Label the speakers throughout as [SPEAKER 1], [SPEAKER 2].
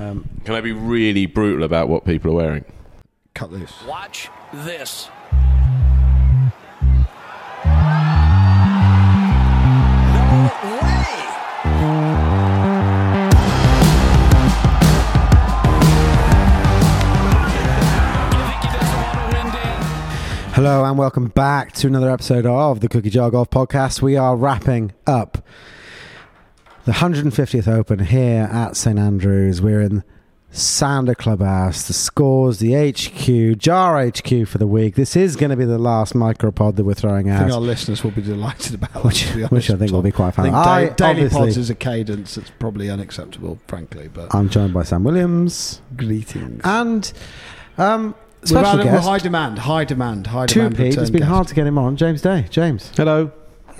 [SPEAKER 1] Um,
[SPEAKER 2] Can I be really brutal about what people are wearing?
[SPEAKER 1] cut loose.
[SPEAKER 3] Watch this. No way! You think he doesn't want to win, Dan?
[SPEAKER 1] Hello and welcome back to another episode of the Cookie Jar Golf Podcast. We are wrapping up the 150th Open here at St Andrews. We're in Sounder Clubhouse, the scores, the HQ, Jar HQ for the week. This is going to be the last micropod that we're throwing
[SPEAKER 4] I
[SPEAKER 1] out.
[SPEAKER 4] think our listeners will be delighted about that,
[SPEAKER 1] Which-
[SPEAKER 4] to
[SPEAKER 1] which I
[SPEAKER 4] honest,
[SPEAKER 1] think will be quite fun.
[SPEAKER 4] I think
[SPEAKER 1] I
[SPEAKER 4] daily pods is a cadence that's probably unacceptable, frankly. But
[SPEAKER 1] I'm joined by Sam Williams
[SPEAKER 4] greetings.
[SPEAKER 1] and um, special
[SPEAKER 4] had a-
[SPEAKER 1] guest,
[SPEAKER 4] high demand, high demand, high
[SPEAKER 1] two
[SPEAKER 4] demand.
[SPEAKER 1] Pete. it's been
[SPEAKER 4] guest.
[SPEAKER 1] hard to get him on. James Day. James.
[SPEAKER 2] Hello.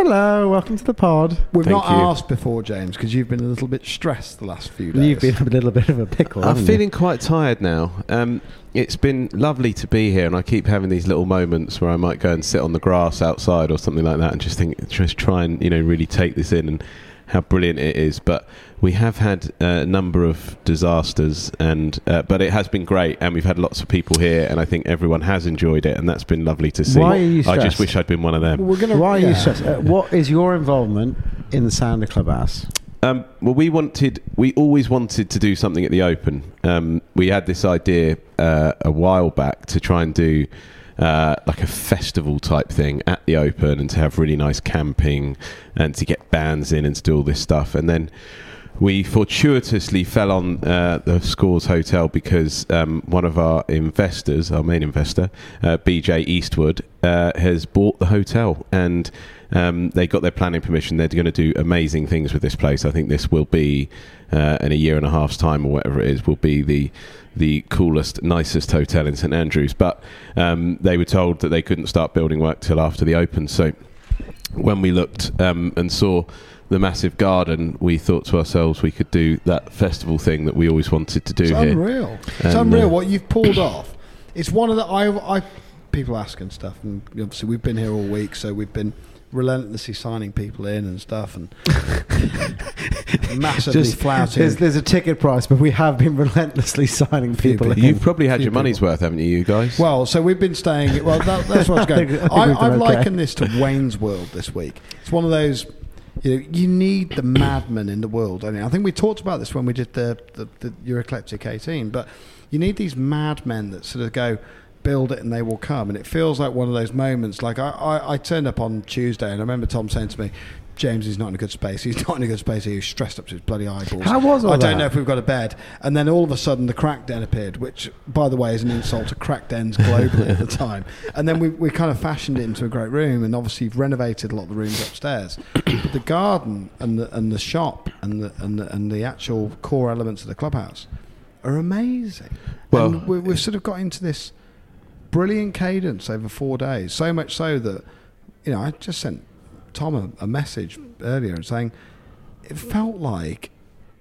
[SPEAKER 1] Hello, welcome to the pod.
[SPEAKER 4] We've
[SPEAKER 2] Thank
[SPEAKER 4] not
[SPEAKER 2] you.
[SPEAKER 4] asked before, James, because you've been a little bit stressed the last few days.
[SPEAKER 1] You've been a little bit of a pickle.
[SPEAKER 2] I'm
[SPEAKER 1] haven't you?
[SPEAKER 2] feeling quite tired now. Um, it's been lovely to be here, and I keep having these little moments where I might go and sit on the grass outside or something like that, and just think, just try and you know really take this in and how brilliant it is. But we have had a number of disasters, and uh, but it has been great, and we've had lots of people here, and I think everyone has enjoyed it, and that's been lovely to see.
[SPEAKER 1] Why are you stressed?
[SPEAKER 2] I just wish I'd been one of them.
[SPEAKER 4] We're gonna.
[SPEAKER 1] Why are you stressed? Uh, what is your involvement in the Sounder Clubhouse?
[SPEAKER 2] Um, well, we wanted, we always wanted to do something at the Open. Um, we had this idea uh, a while back to try and do uh, like a festival type thing at the Open and to have really nice camping and to get bands in and to do all this stuff. And then we fortuitously fell on uh, the Scores Hotel because um, one of our investors, our main investor, uh, BJ Eastwood, uh, has bought the hotel and um, they got their planning permission. They're going to do amazing things with this place. I think this will be, uh, in a year and a half's time or whatever it is, will be the the coolest, nicest hotel in St Andrews. But um, they were told that they couldn't start building work till after the Open. So when we looked um, and saw the massive garden, we thought to ourselves we could do that festival thing that we always wanted to do
[SPEAKER 4] It's
[SPEAKER 2] here.
[SPEAKER 4] unreal. It's unreal
[SPEAKER 2] uh,
[SPEAKER 4] what you've pulled off. It's one of the I, I people ask and stuff, and obviously we've been here all week, so we've been relentlessly signing people in and stuff, and massively flouting.
[SPEAKER 1] There's, there's a ticket price, but we have been relentlessly signing people.
[SPEAKER 4] people.
[SPEAKER 1] in.
[SPEAKER 2] You've probably had your money's
[SPEAKER 4] people.
[SPEAKER 2] worth, haven't you, you guys?
[SPEAKER 4] Well, so we've been staying. Well, that, that's what I was going.
[SPEAKER 1] I think- I think
[SPEAKER 4] I,
[SPEAKER 1] we've
[SPEAKER 4] I've
[SPEAKER 1] okay.
[SPEAKER 4] likened this to Wayne's World this week. It's one of those. You know, you need the madmen in the world. I, mean, I think we talked about this when we did the the, the Eurocleptic 18. But you need these madmen that sort of go build it and they will come. And it feels like one of those moments. Like I, I, I turned up on Tuesday and I remember Tom saying to me. James is not in a good space. He's not in a good space. He's stressed up to his bloody eyeballs.
[SPEAKER 1] How was all
[SPEAKER 4] I don't know if we've got a bed. And then all of a sudden, the crack den appeared, which, by the way, is an insult to crack dens globally at the time. And then we, we kind of fashioned it into a great room, and obviously you've renovated a lot of the rooms upstairs. but the garden and the and the shop and the and the, and the actual core elements of the clubhouse are amazing.
[SPEAKER 2] Well-
[SPEAKER 4] and we, we've sort of got into this brilliant cadence over four days. So much so that you know I just sent Tom a, a message earlier and saying it felt like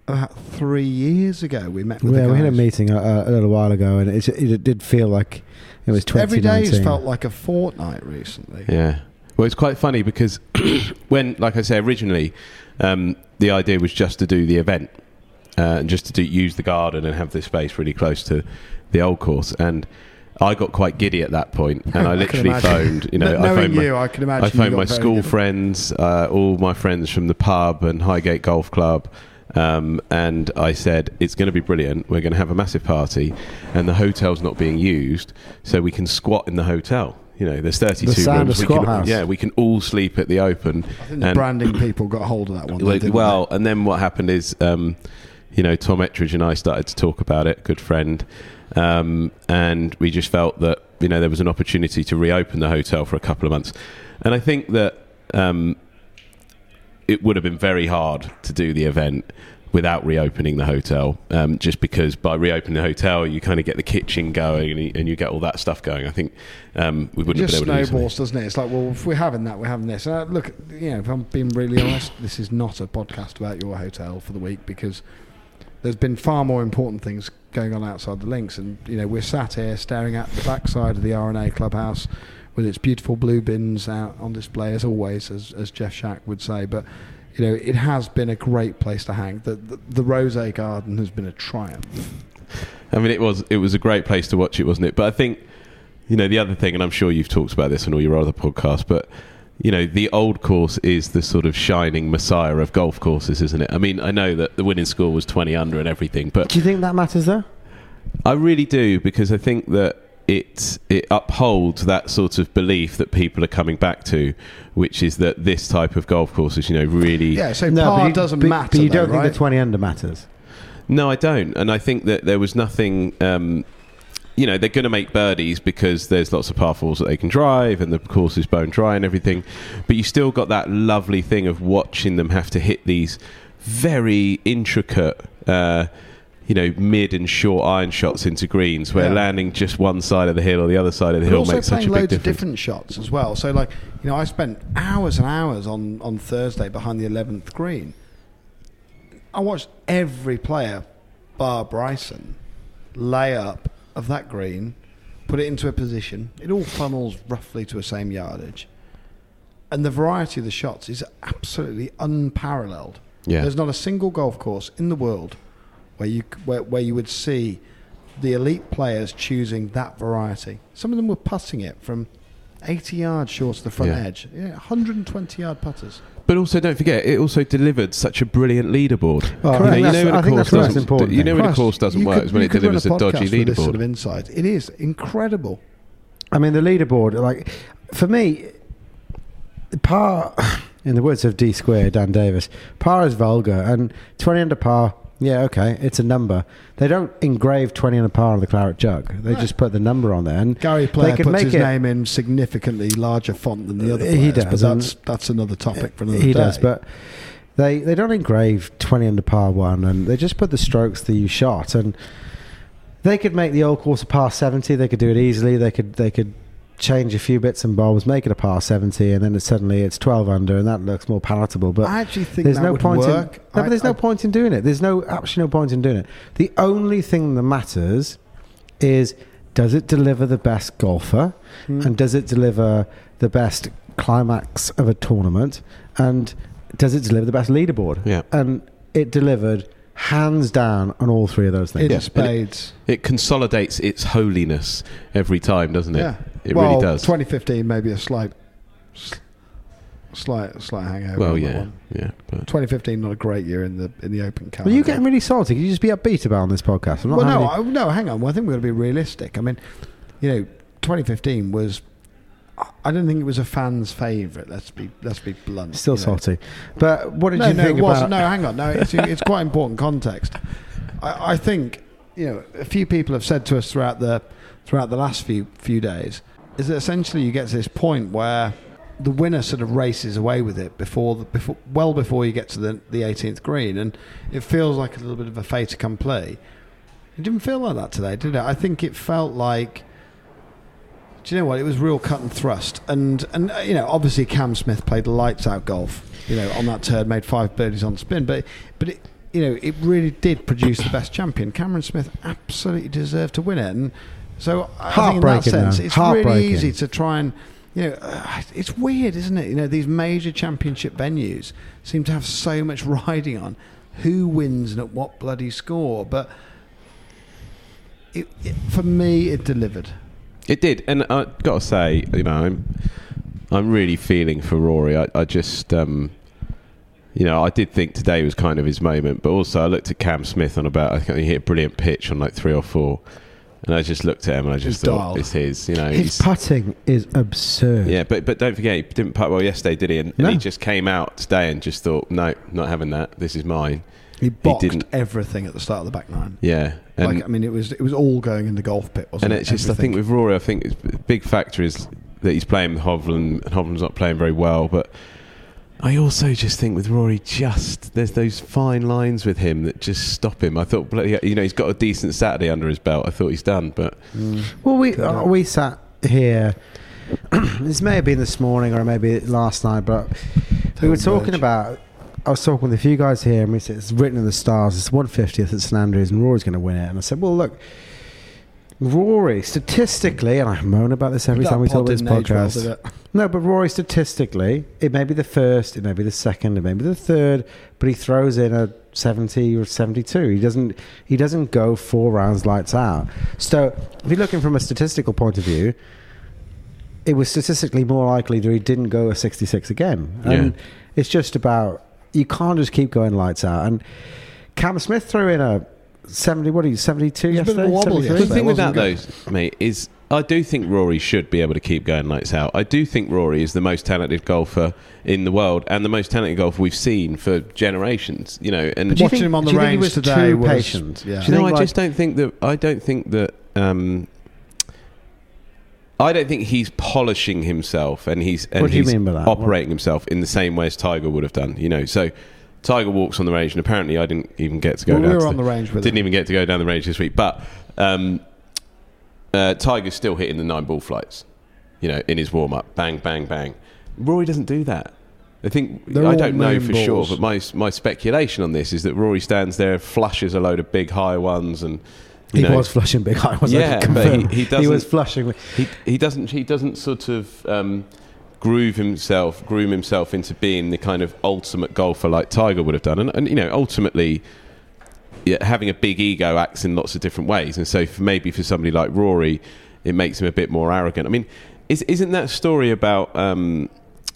[SPEAKER 4] about three years ago we met with
[SPEAKER 1] yeah,
[SPEAKER 4] the
[SPEAKER 1] we had a meeting a, a little while ago, and it, it did feel like it was
[SPEAKER 4] Every
[SPEAKER 1] 2019.
[SPEAKER 4] day's felt like a fortnight recently.
[SPEAKER 2] Yeah. Well, it's quite funny because when, like I say, originally um, the idea was just to do the event uh, and just to do, use the garden and have this space really close to the old course. And I got quite giddy at that point, and I literally phoned. You know,
[SPEAKER 4] Kn-
[SPEAKER 2] I phoned my,
[SPEAKER 4] you, I can imagine
[SPEAKER 2] I phoned my school
[SPEAKER 4] good.
[SPEAKER 2] friends, uh, all my friends from the pub and Highgate Golf Club. Um, and I said, it's going to be brilliant. We're going to have a massive party, and the hotel's not being used, so we can squat in the hotel. You know, there's 32
[SPEAKER 1] The
[SPEAKER 2] rooms. We can,
[SPEAKER 1] house.
[SPEAKER 2] Yeah, we can all sleep at the open.
[SPEAKER 4] I think the branding people got hold of that one.
[SPEAKER 2] like, well, and then what happened is, um, you know, Tom Ettridge and I started to talk about it, good friend, um, and we just felt that you know there was an opportunity to reopen the hotel for a couple of months, and I think that um, it would have been very hard to do the event without reopening the hotel, um, just because by reopening the hotel you kind of get the kitchen going and you, and you get all that stuff going. I think um, we wouldn't
[SPEAKER 4] just
[SPEAKER 2] have been able to do
[SPEAKER 4] snowballs, doesn't it? It's like, well, if we're having that, we're having this. Uh, look, you know, if I'm being really honest, this is not a podcast about your hotel for the week because there's been far more important things going on outside the links. And, you know, we're sat here staring at the backside of the R&A clubhouse with its beautiful blue bins out on display, as always, as, as Jeff Shack would say. But you know, it has been a great place to hang. The the, the Rose Garden has been a triumph.
[SPEAKER 2] I mean, it was it was a great place to watch it, wasn't it? But I think you know the other thing, and I'm sure you've talked about this on all your other podcasts, but you know the old course is the sort of shining messiah of golf courses, isn't it? I mean, I know that the winning score was 20 under and everything, but
[SPEAKER 1] Do you think that matters though?
[SPEAKER 2] I really do because I think that it it upholds that sort of belief that people are coming back to, which is that this type of golf course is, you know, really.
[SPEAKER 4] Yeah, so
[SPEAKER 1] but
[SPEAKER 4] par
[SPEAKER 1] you-
[SPEAKER 4] doesn't
[SPEAKER 1] but,
[SPEAKER 4] matter.
[SPEAKER 1] But you don't think
[SPEAKER 4] right?
[SPEAKER 1] the 20 under matters?
[SPEAKER 2] No, I don't, and I think that there was nothing. Um, you know, they're going to make birdies because there's lots of par fours that they can drive, and the course is bone dry and everything. But you still got that lovely thing of watching them have to hit these very intricate. Uh, you know, mid and short iron shots into greens, where
[SPEAKER 4] Yeah.
[SPEAKER 2] landing just one side of the hill or the other side of the
[SPEAKER 4] But
[SPEAKER 2] hill
[SPEAKER 4] also
[SPEAKER 2] makes such
[SPEAKER 4] playing
[SPEAKER 2] a big
[SPEAKER 4] loads of different shots as well. So, like, you know, I spent hours and hours on, on Thursday behind the 11th green. I watched every player, bar Bryson, lay up of that green, put it into a position. It all funnels roughly to the same yardage. And the variety of the shots is absolutely unparalleled.
[SPEAKER 2] Yeah.
[SPEAKER 4] There's not a single golf course in the world where you where, where you would see the elite players choosing that variety. Some of them were putting it from 80 yards short of the front
[SPEAKER 2] Yeah.
[SPEAKER 4] edge. Yeah, 120 yard putters.
[SPEAKER 2] But also, don't forget, it also delivered such a brilliant leaderboard.
[SPEAKER 1] Well,
[SPEAKER 2] You know,
[SPEAKER 1] I
[SPEAKER 2] you know when a
[SPEAKER 1] I think
[SPEAKER 2] course
[SPEAKER 1] that's the most
[SPEAKER 2] doesn't- You know when a course doesn't
[SPEAKER 4] you
[SPEAKER 2] work
[SPEAKER 4] could-
[SPEAKER 2] is when
[SPEAKER 4] you
[SPEAKER 2] it
[SPEAKER 4] could run
[SPEAKER 2] delivers a,
[SPEAKER 4] podcast
[SPEAKER 2] dodgy
[SPEAKER 4] with this
[SPEAKER 2] leaderboard.
[SPEAKER 4] Sort of insight. It is incredible.
[SPEAKER 1] I mean, the leaderboard, like, for me, par, in the words of D Square, Dan Davis, par is vulgar, and 20 under par, yeah, okay, it's a number. They don't engrave 20 under par on the claret jug. They
[SPEAKER 4] Right.
[SPEAKER 1] just put the number on there. And
[SPEAKER 4] Gary Player puts
[SPEAKER 1] make
[SPEAKER 4] his
[SPEAKER 1] it,
[SPEAKER 4] name in significantly larger font than the other players.
[SPEAKER 1] He does, and-
[SPEAKER 4] that's, that's another topic for another
[SPEAKER 1] He
[SPEAKER 4] day.
[SPEAKER 1] does, but they they don't engrave 20 under par one, and they just put the strokes that you shot. And they could make the old course a par 70. They could do it easily. They could they could change a few bits and bobs, make it a par 70, and then it, suddenly it's 12 under, and that looks more palatable. But
[SPEAKER 4] I actually think
[SPEAKER 1] there's
[SPEAKER 4] that
[SPEAKER 1] no
[SPEAKER 4] would
[SPEAKER 1] point
[SPEAKER 4] work.
[SPEAKER 1] in no,
[SPEAKER 4] I-
[SPEAKER 1] but there's no point in doing it. There's no absolutely no point in doing it. The only thing that matters is does it deliver the best golfer,
[SPEAKER 4] Hmm.
[SPEAKER 1] and does it deliver the best climax of a tournament, and does it deliver the best leaderboard?
[SPEAKER 2] Yeah.
[SPEAKER 1] and it delivered hands down on all three of those things.
[SPEAKER 4] in
[SPEAKER 2] Yeah.
[SPEAKER 4] spades.
[SPEAKER 2] It consolidates its holiness every time, doesn't it?
[SPEAKER 4] Yeah,
[SPEAKER 2] It
[SPEAKER 4] well,
[SPEAKER 2] really does.
[SPEAKER 4] 2015 maybe a slight, slight, slight hangover.
[SPEAKER 2] well,
[SPEAKER 4] on
[SPEAKER 2] yeah, yeah. But
[SPEAKER 4] 2015 not a great year in the in the Open
[SPEAKER 1] Well,
[SPEAKER 4] calendar.
[SPEAKER 1] you getting really salty? Could you just be upbeat about on this podcast? I'm not
[SPEAKER 4] well, no,
[SPEAKER 1] having
[SPEAKER 4] I, no, hang on. Well, I think we've got to be realistic. I mean, you know, 2015 was. I- I don't think it was a fan's favourite. Let's be let's be blunt.
[SPEAKER 1] still
[SPEAKER 4] you know.
[SPEAKER 1] salty. But what did
[SPEAKER 4] no,
[SPEAKER 1] you
[SPEAKER 4] no,
[SPEAKER 1] think
[SPEAKER 4] it wasn't.
[SPEAKER 1] about?
[SPEAKER 4] No, hang on. No, it's, it's quite important context. I, I think you know a few people have said to us throughout the throughout the last few few days is that essentially you get to this point where the winner sort of races away with it before the, before well before you get to the the 18th green, and it feels like a little bit of a fait accompli. It didn't feel like that today, did it? I think it felt like. Do you know what? It was real cut and thrust, and and uh, you know, obviously Cam Smith played lights out golf. You know, on that turn, made five birdies on spin, but but it, you know, it really did produce the best champion. Cameron Smith absolutely deserved to win it, and so I think in that sense,
[SPEAKER 1] though.
[SPEAKER 4] it's really easy to try and. You know, uh, it's weird, isn't it? You know, these major championship venues seem to have so much riding on who wins and at what bloody score. But it, it, for me, it delivered.
[SPEAKER 2] It did, and I have got to say, you know, I'm I'm really feeling for Rory. I, I just, um, you know, I did think today was kind of his moment, but also I looked at Cam Smith on about I think he hit a brilliant pitch on like three or four, and I just looked at him and I just
[SPEAKER 4] He's
[SPEAKER 2] thought
[SPEAKER 4] dialed.
[SPEAKER 2] it's his. You know,
[SPEAKER 1] His
[SPEAKER 2] he's,
[SPEAKER 1] putting is absurd.
[SPEAKER 2] yeah, but but don't forget he didn't putt well yesterday, did he? And,
[SPEAKER 1] No.
[SPEAKER 2] and he just came out today and just thought, no, not having that. This is mine.
[SPEAKER 4] He boxed
[SPEAKER 2] didn't-
[SPEAKER 4] everything at the start of the back nine.
[SPEAKER 2] Yeah, and
[SPEAKER 4] like I mean, it was it was all going in the golf pit, wasn't
[SPEAKER 2] and
[SPEAKER 4] it?
[SPEAKER 2] it's just I think with Rory, I think it's a big factor is that he's playing with Hovland, and Hovland's not playing very well. But I also just think with Rory, just there's those fine lines with him that just stop him. I thought, bloody, you know, he's got a decent Saturday under his belt. I thought he's done, but
[SPEAKER 1] Well, we uh, we sat here. this may have been this morning or maybe last night, but we were
[SPEAKER 4] Total
[SPEAKER 1] talking
[SPEAKER 4] merge.
[SPEAKER 1] about. I was talking with a few guys here, and we said it's written in the stars. It's 150th at St Andrews, and Rory's going to win it. And I said, well, look, Rory statistically, and I moan about this every
[SPEAKER 4] That
[SPEAKER 1] time we talk about this
[SPEAKER 4] didn't well,
[SPEAKER 1] podcast.
[SPEAKER 4] Did it?
[SPEAKER 1] No, but Rory statistically, it may be the first, it may be the second, it may be the third, but he throws in a seventy or seventy-two. He doesn't. He doesn't go four rounds lights out. So, if you're looking from a statistical point of view, it was statistically more likely that he didn't go a sixty-six again. And
[SPEAKER 2] Yeah.
[SPEAKER 1] it's just about you can't just keep going lights out. And Cam Smith threw in a seventy. What are you? Seventy-two
[SPEAKER 4] It a bit of a
[SPEAKER 1] yesterday.
[SPEAKER 4] wobble
[SPEAKER 1] 73?
[SPEAKER 2] The
[SPEAKER 4] yesterday.
[SPEAKER 2] thing with that, though, mate, is I do think Rory should be able to keep going lights out. I do think Rory is the most talented golfer in the world and the most talented golfer we've seen for generations. You know, and
[SPEAKER 4] Watching
[SPEAKER 1] think-
[SPEAKER 4] him on the
[SPEAKER 1] you think he
[SPEAKER 4] range
[SPEAKER 1] was
[SPEAKER 4] today
[SPEAKER 1] too
[SPEAKER 4] was-
[SPEAKER 1] patient?
[SPEAKER 4] yeah.
[SPEAKER 1] You
[SPEAKER 2] no,
[SPEAKER 1] think,
[SPEAKER 2] I
[SPEAKER 1] like-
[SPEAKER 2] just don't think that. I don't think that. Um, I don't think he's polishing himself, and he's and
[SPEAKER 1] What do you
[SPEAKER 2] he's
[SPEAKER 1] mean by that?
[SPEAKER 2] operating himself in the same way as Tiger would have done. You know, so Tiger walks on the range, and apparently I didn't even get to go
[SPEAKER 4] Well, we
[SPEAKER 2] down.
[SPEAKER 4] were
[SPEAKER 2] to
[SPEAKER 4] on the range with
[SPEAKER 2] didn't
[SPEAKER 4] him.
[SPEAKER 2] even get to go down the range this week, but um, uh, Tiger's still hitting the nine ball flights. You know, in his warm up, bang, bang, bang. Rory doesn't do that. I think
[SPEAKER 4] They're
[SPEAKER 2] I don't know for sure, but my my speculation on this is that Rory stands there, flushes a load of big high ones, and
[SPEAKER 1] He
[SPEAKER 2] know,
[SPEAKER 1] was flushing big high. ones.
[SPEAKER 2] Yeah, but he- he
[SPEAKER 1] He was flushing.
[SPEAKER 2] he he doesn't he doesn't sort of um, groove himself, groom himself into being the kind of ultimate golfer like Tiger would have done, and, and you know ultimately. Yeah, having a big ego acts in lots of different ways, and so for maybe for somebody like Rory, it makes him a bit more arrogant. I mean, is, isn't that story about? Um,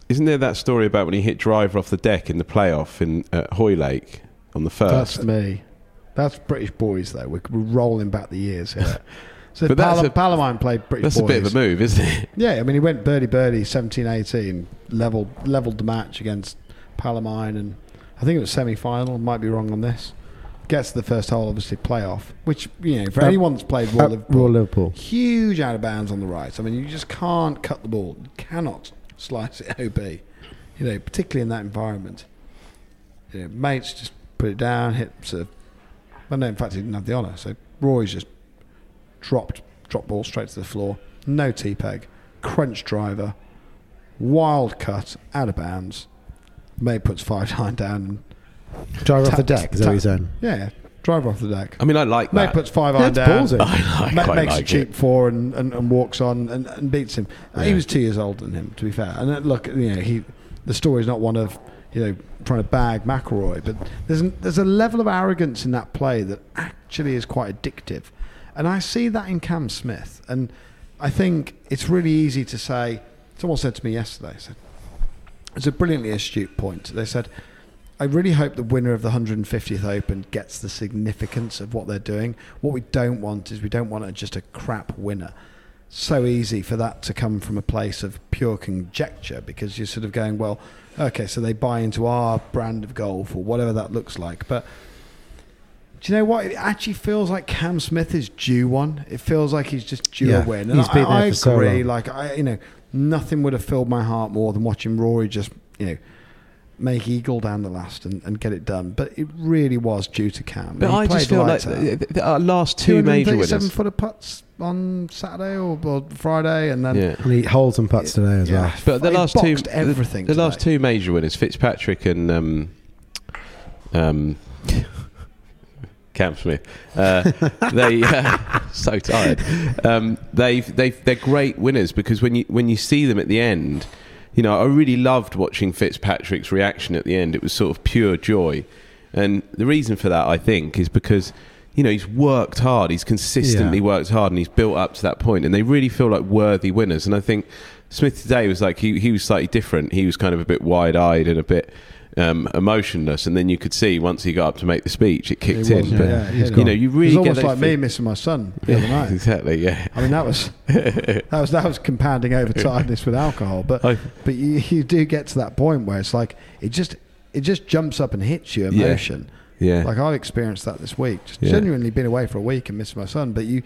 [SPEAKER 2] isn't there that story about when he hit driver off the deck in the playoff in at Hoylake on the first?
[SPEAKER 4] That's me. That's British boys, though. We're, we're rolling back the years here. So
[SPEAKER 2] But
[SPEAKER 4] Pal-
[SPEAKER 2] a-
[SPEAKER 4] Palomine played British
[SPEAKER 2] That's a bit of a move, isn't it?
[SPEAKER 4] Yeah, I mean, he went birdie birdie 17 18, leveled, leveled the match against Palomine, and I think it was semi final, might be wrong on this. Gets to the first hole, obviously, playoff, which, you know, for
[SPEAKER 1] Uh,
[SPEAKER 4] anyone that's played Royal
[SPEAKER 1] Uh,
[SPEAKER 4] Liverpool,
[SPEAKER 1] Royal Liverpool.
[SPEAKER 4] huge out of bounds on the right. I mean, you just can't cut the ball, you cannot slice it OB, you know, particularly in that environment. You know, mates just put it down, hit sort of. Well, no, in fact, he didn't have the honour, so Roy's just dropped, dropped ball straight to the floor, no tee peg, crunch driver, wild cut, out of bounds. Mate puts five nine down.
[SPEAKER 1] Driver off the deck. Is that what you're saying?
[SPEAKER 4] Yeah, yeah, driver off the deck.
[SPEAKER 2] I mean, I like
[SPEAKER 4] Mate
[SPEAKER 2] that.
[SPEAKER 4] puts five
[SPEAKER 1] Yeah,
[SPEAKER 4] iron
[SPEAKER 1] it's
[SPEAKER 4] down.
[SPEAKER 1] ballsy.
[SPEAKER 2] I like,
[SPEAKER 4] Ma-
[SPEAKER 2] quite
[SPEAKER 4] makes
[SPEAKER 2] like
[SPEAKER 4] a cheap
[SPEAKER 2] it.
[SPEAKER 4] four and, and, and walks on and, and beats him. He was two years older than him, to be fair. And uh, look, you know, he the story's not one of you know trying to bag McIlroy, but there's an, there's a level of arrogance in that play that actually is quite addictive, and I see that in Cam Smith. And I think it's really easy to say. Someone said to me yesterday, said it's a brilliantly astute point. They said. I really hope the winner of the 150th Open gets the significance of what they're doing. What we don't want is we don't want a, just a crap winner. So easy for that to come from a place of pure conjecture because you're sort of going, well, okay, so they buy into our brand of golf or whatever that looks like. But do you know what? It actually feels like Cam Smith is due one. It feels like he's just due
[SPEAKER 1] Yeah,
[SPEAKER 4] a win. And
[SPEAKER 1] he's
[SPEAKER 4] I,
[SPEAKER 1] been there
[SPEAKER 4] I
[SPEAKER 1] for so
[SPEAKER 4] agree.
[SPEAKER 1] long.
[SPEAKER 4] like I, you know, nothing would have filled my heart more than watching Rory just, you know, make eagle down the last and, and get it done. But it really was due to Cam.
[SPEAKER 2] But
[SPEAKER 4] He
[SPEAKER 2] I just
[SPEAKER 4] played
[SPEAKER 2] feel like
[SPEAKER 4] lights out.
[SPEAKER 2] th- th- our last two major
[SPEAKER 4] 237
[SPEAKER 2] winners.
[SPEAKER 4] footer putts on Saturday or, or Friday, and then
[SPEAKER 2] Yeah.
[SPEAKER 1] And he holds and putts today as well.
[SPEAKER 2] But the
[SPEAKER 4] He
[SPEAKER 2] last two,
[SPEAKER 4] everything
[SPEAKER 2] The, the last two major winners, Fitzpatrick and um, um, Cam Smith, uh, they uh, so tired. Um, they've they've they're great winners because when you when you see them at the end, you know I really loved watching Fitzpatrick's reaction at the end. It was sort of pure joy, and the reason for that I think is because. You know, he's worked hard. He's consistently
[SPEAKER 1] Yeah.
[SPEAKER 2] worked hard, and he's built up to that point. And they really feel like worthy winners. And I think Smith today was like he he was slightly different. He was kind of a bit wide eyed and a bit um, emotionless. And then you could see once he got up to make the speech, it kicked in.
[SPEAKER 4] was,
[SPEAKER 2] But
[SPEAKER 4] yeah,
[SPEAKER 2] you
[SPEAKER 1] gone.
[SPEAKER 2] know, you
[SPEAKER 4] It
[SPEAKER 2] really
[SPEAKER 4] was almost like me missing my son the other
[SPEAKER 2] Yeah,
[SPEAKER 4] night.
[SPEAKER 2] exactly. Yeah.
[SPEAKER 4] I mean, that was that was that was compounding over tiredness with alcohol. But
[SPEAKER 2] I-
[SPEAKER 4] but you, you do get to that point where it's like it just it just jumps up and hits you emotion.
[SPEAKER 2] yeah.
[SPEAKER 4] Like I've experienced that this week. Just
[SPEAKER 2] Yeah.
[SPEAKER 4] genuinely been away for a week and missed my son, but you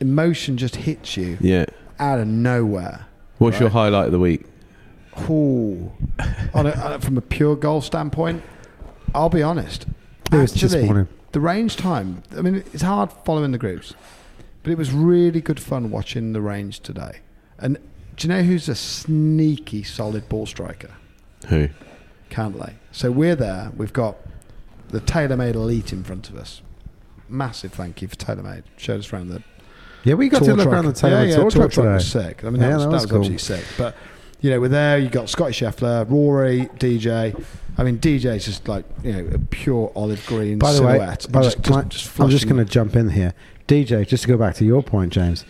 [SPEAKER 4] emotion just hits you
[SPEAKER 2] yeah.
[SPEAKER 4] out of nowhere.
[SPEAKER 2] What's your highlight of the week?
[SPEAKER 4] Ooh. on a, from a pure goal standpoint, I'll be honest.
[SPEAKER 1] It was
[SPEAKER 4] Actually, the range time. I mean, it's hard following the groups, but it was really good fun watching the range today. And do you know who's a sneaky solid ball striker?
[SPEAKER 2] Who?
[SPEAKER 4] Cantlay. So we're there. We've got the TaylorMade Elite in front of us. Massive thank you for TaylorMade. Showed us around the
[SPEAKER 1] Yeah, we got to look
[SPEAKER 4] truck.
[SPEAKER 1] around the table.
[SPEAKER 4] Yeah, yeah,
[SPEAKER 1] tour
[SPEAKER 4] tour
[SPEAKER 1] truck
[SPEAKER 4] truck was sick. I mean, that was,
[SPEAKER 1] that was cool.
[SPEAKER 4] absolutely sick. But you know, we're there. You got Scotty Scheffler, Rory, DJ. I mean, DJ is just like you know a pure olive green
[SPEAKER 1] By the way,
[SPEAKER 4] silhouette.
[SPEAKER 1] by the way,
[SPEAKER 4] just, just
[SPEAKER 1] I'm just going to jump in here. DJ, just to go back to your point, James.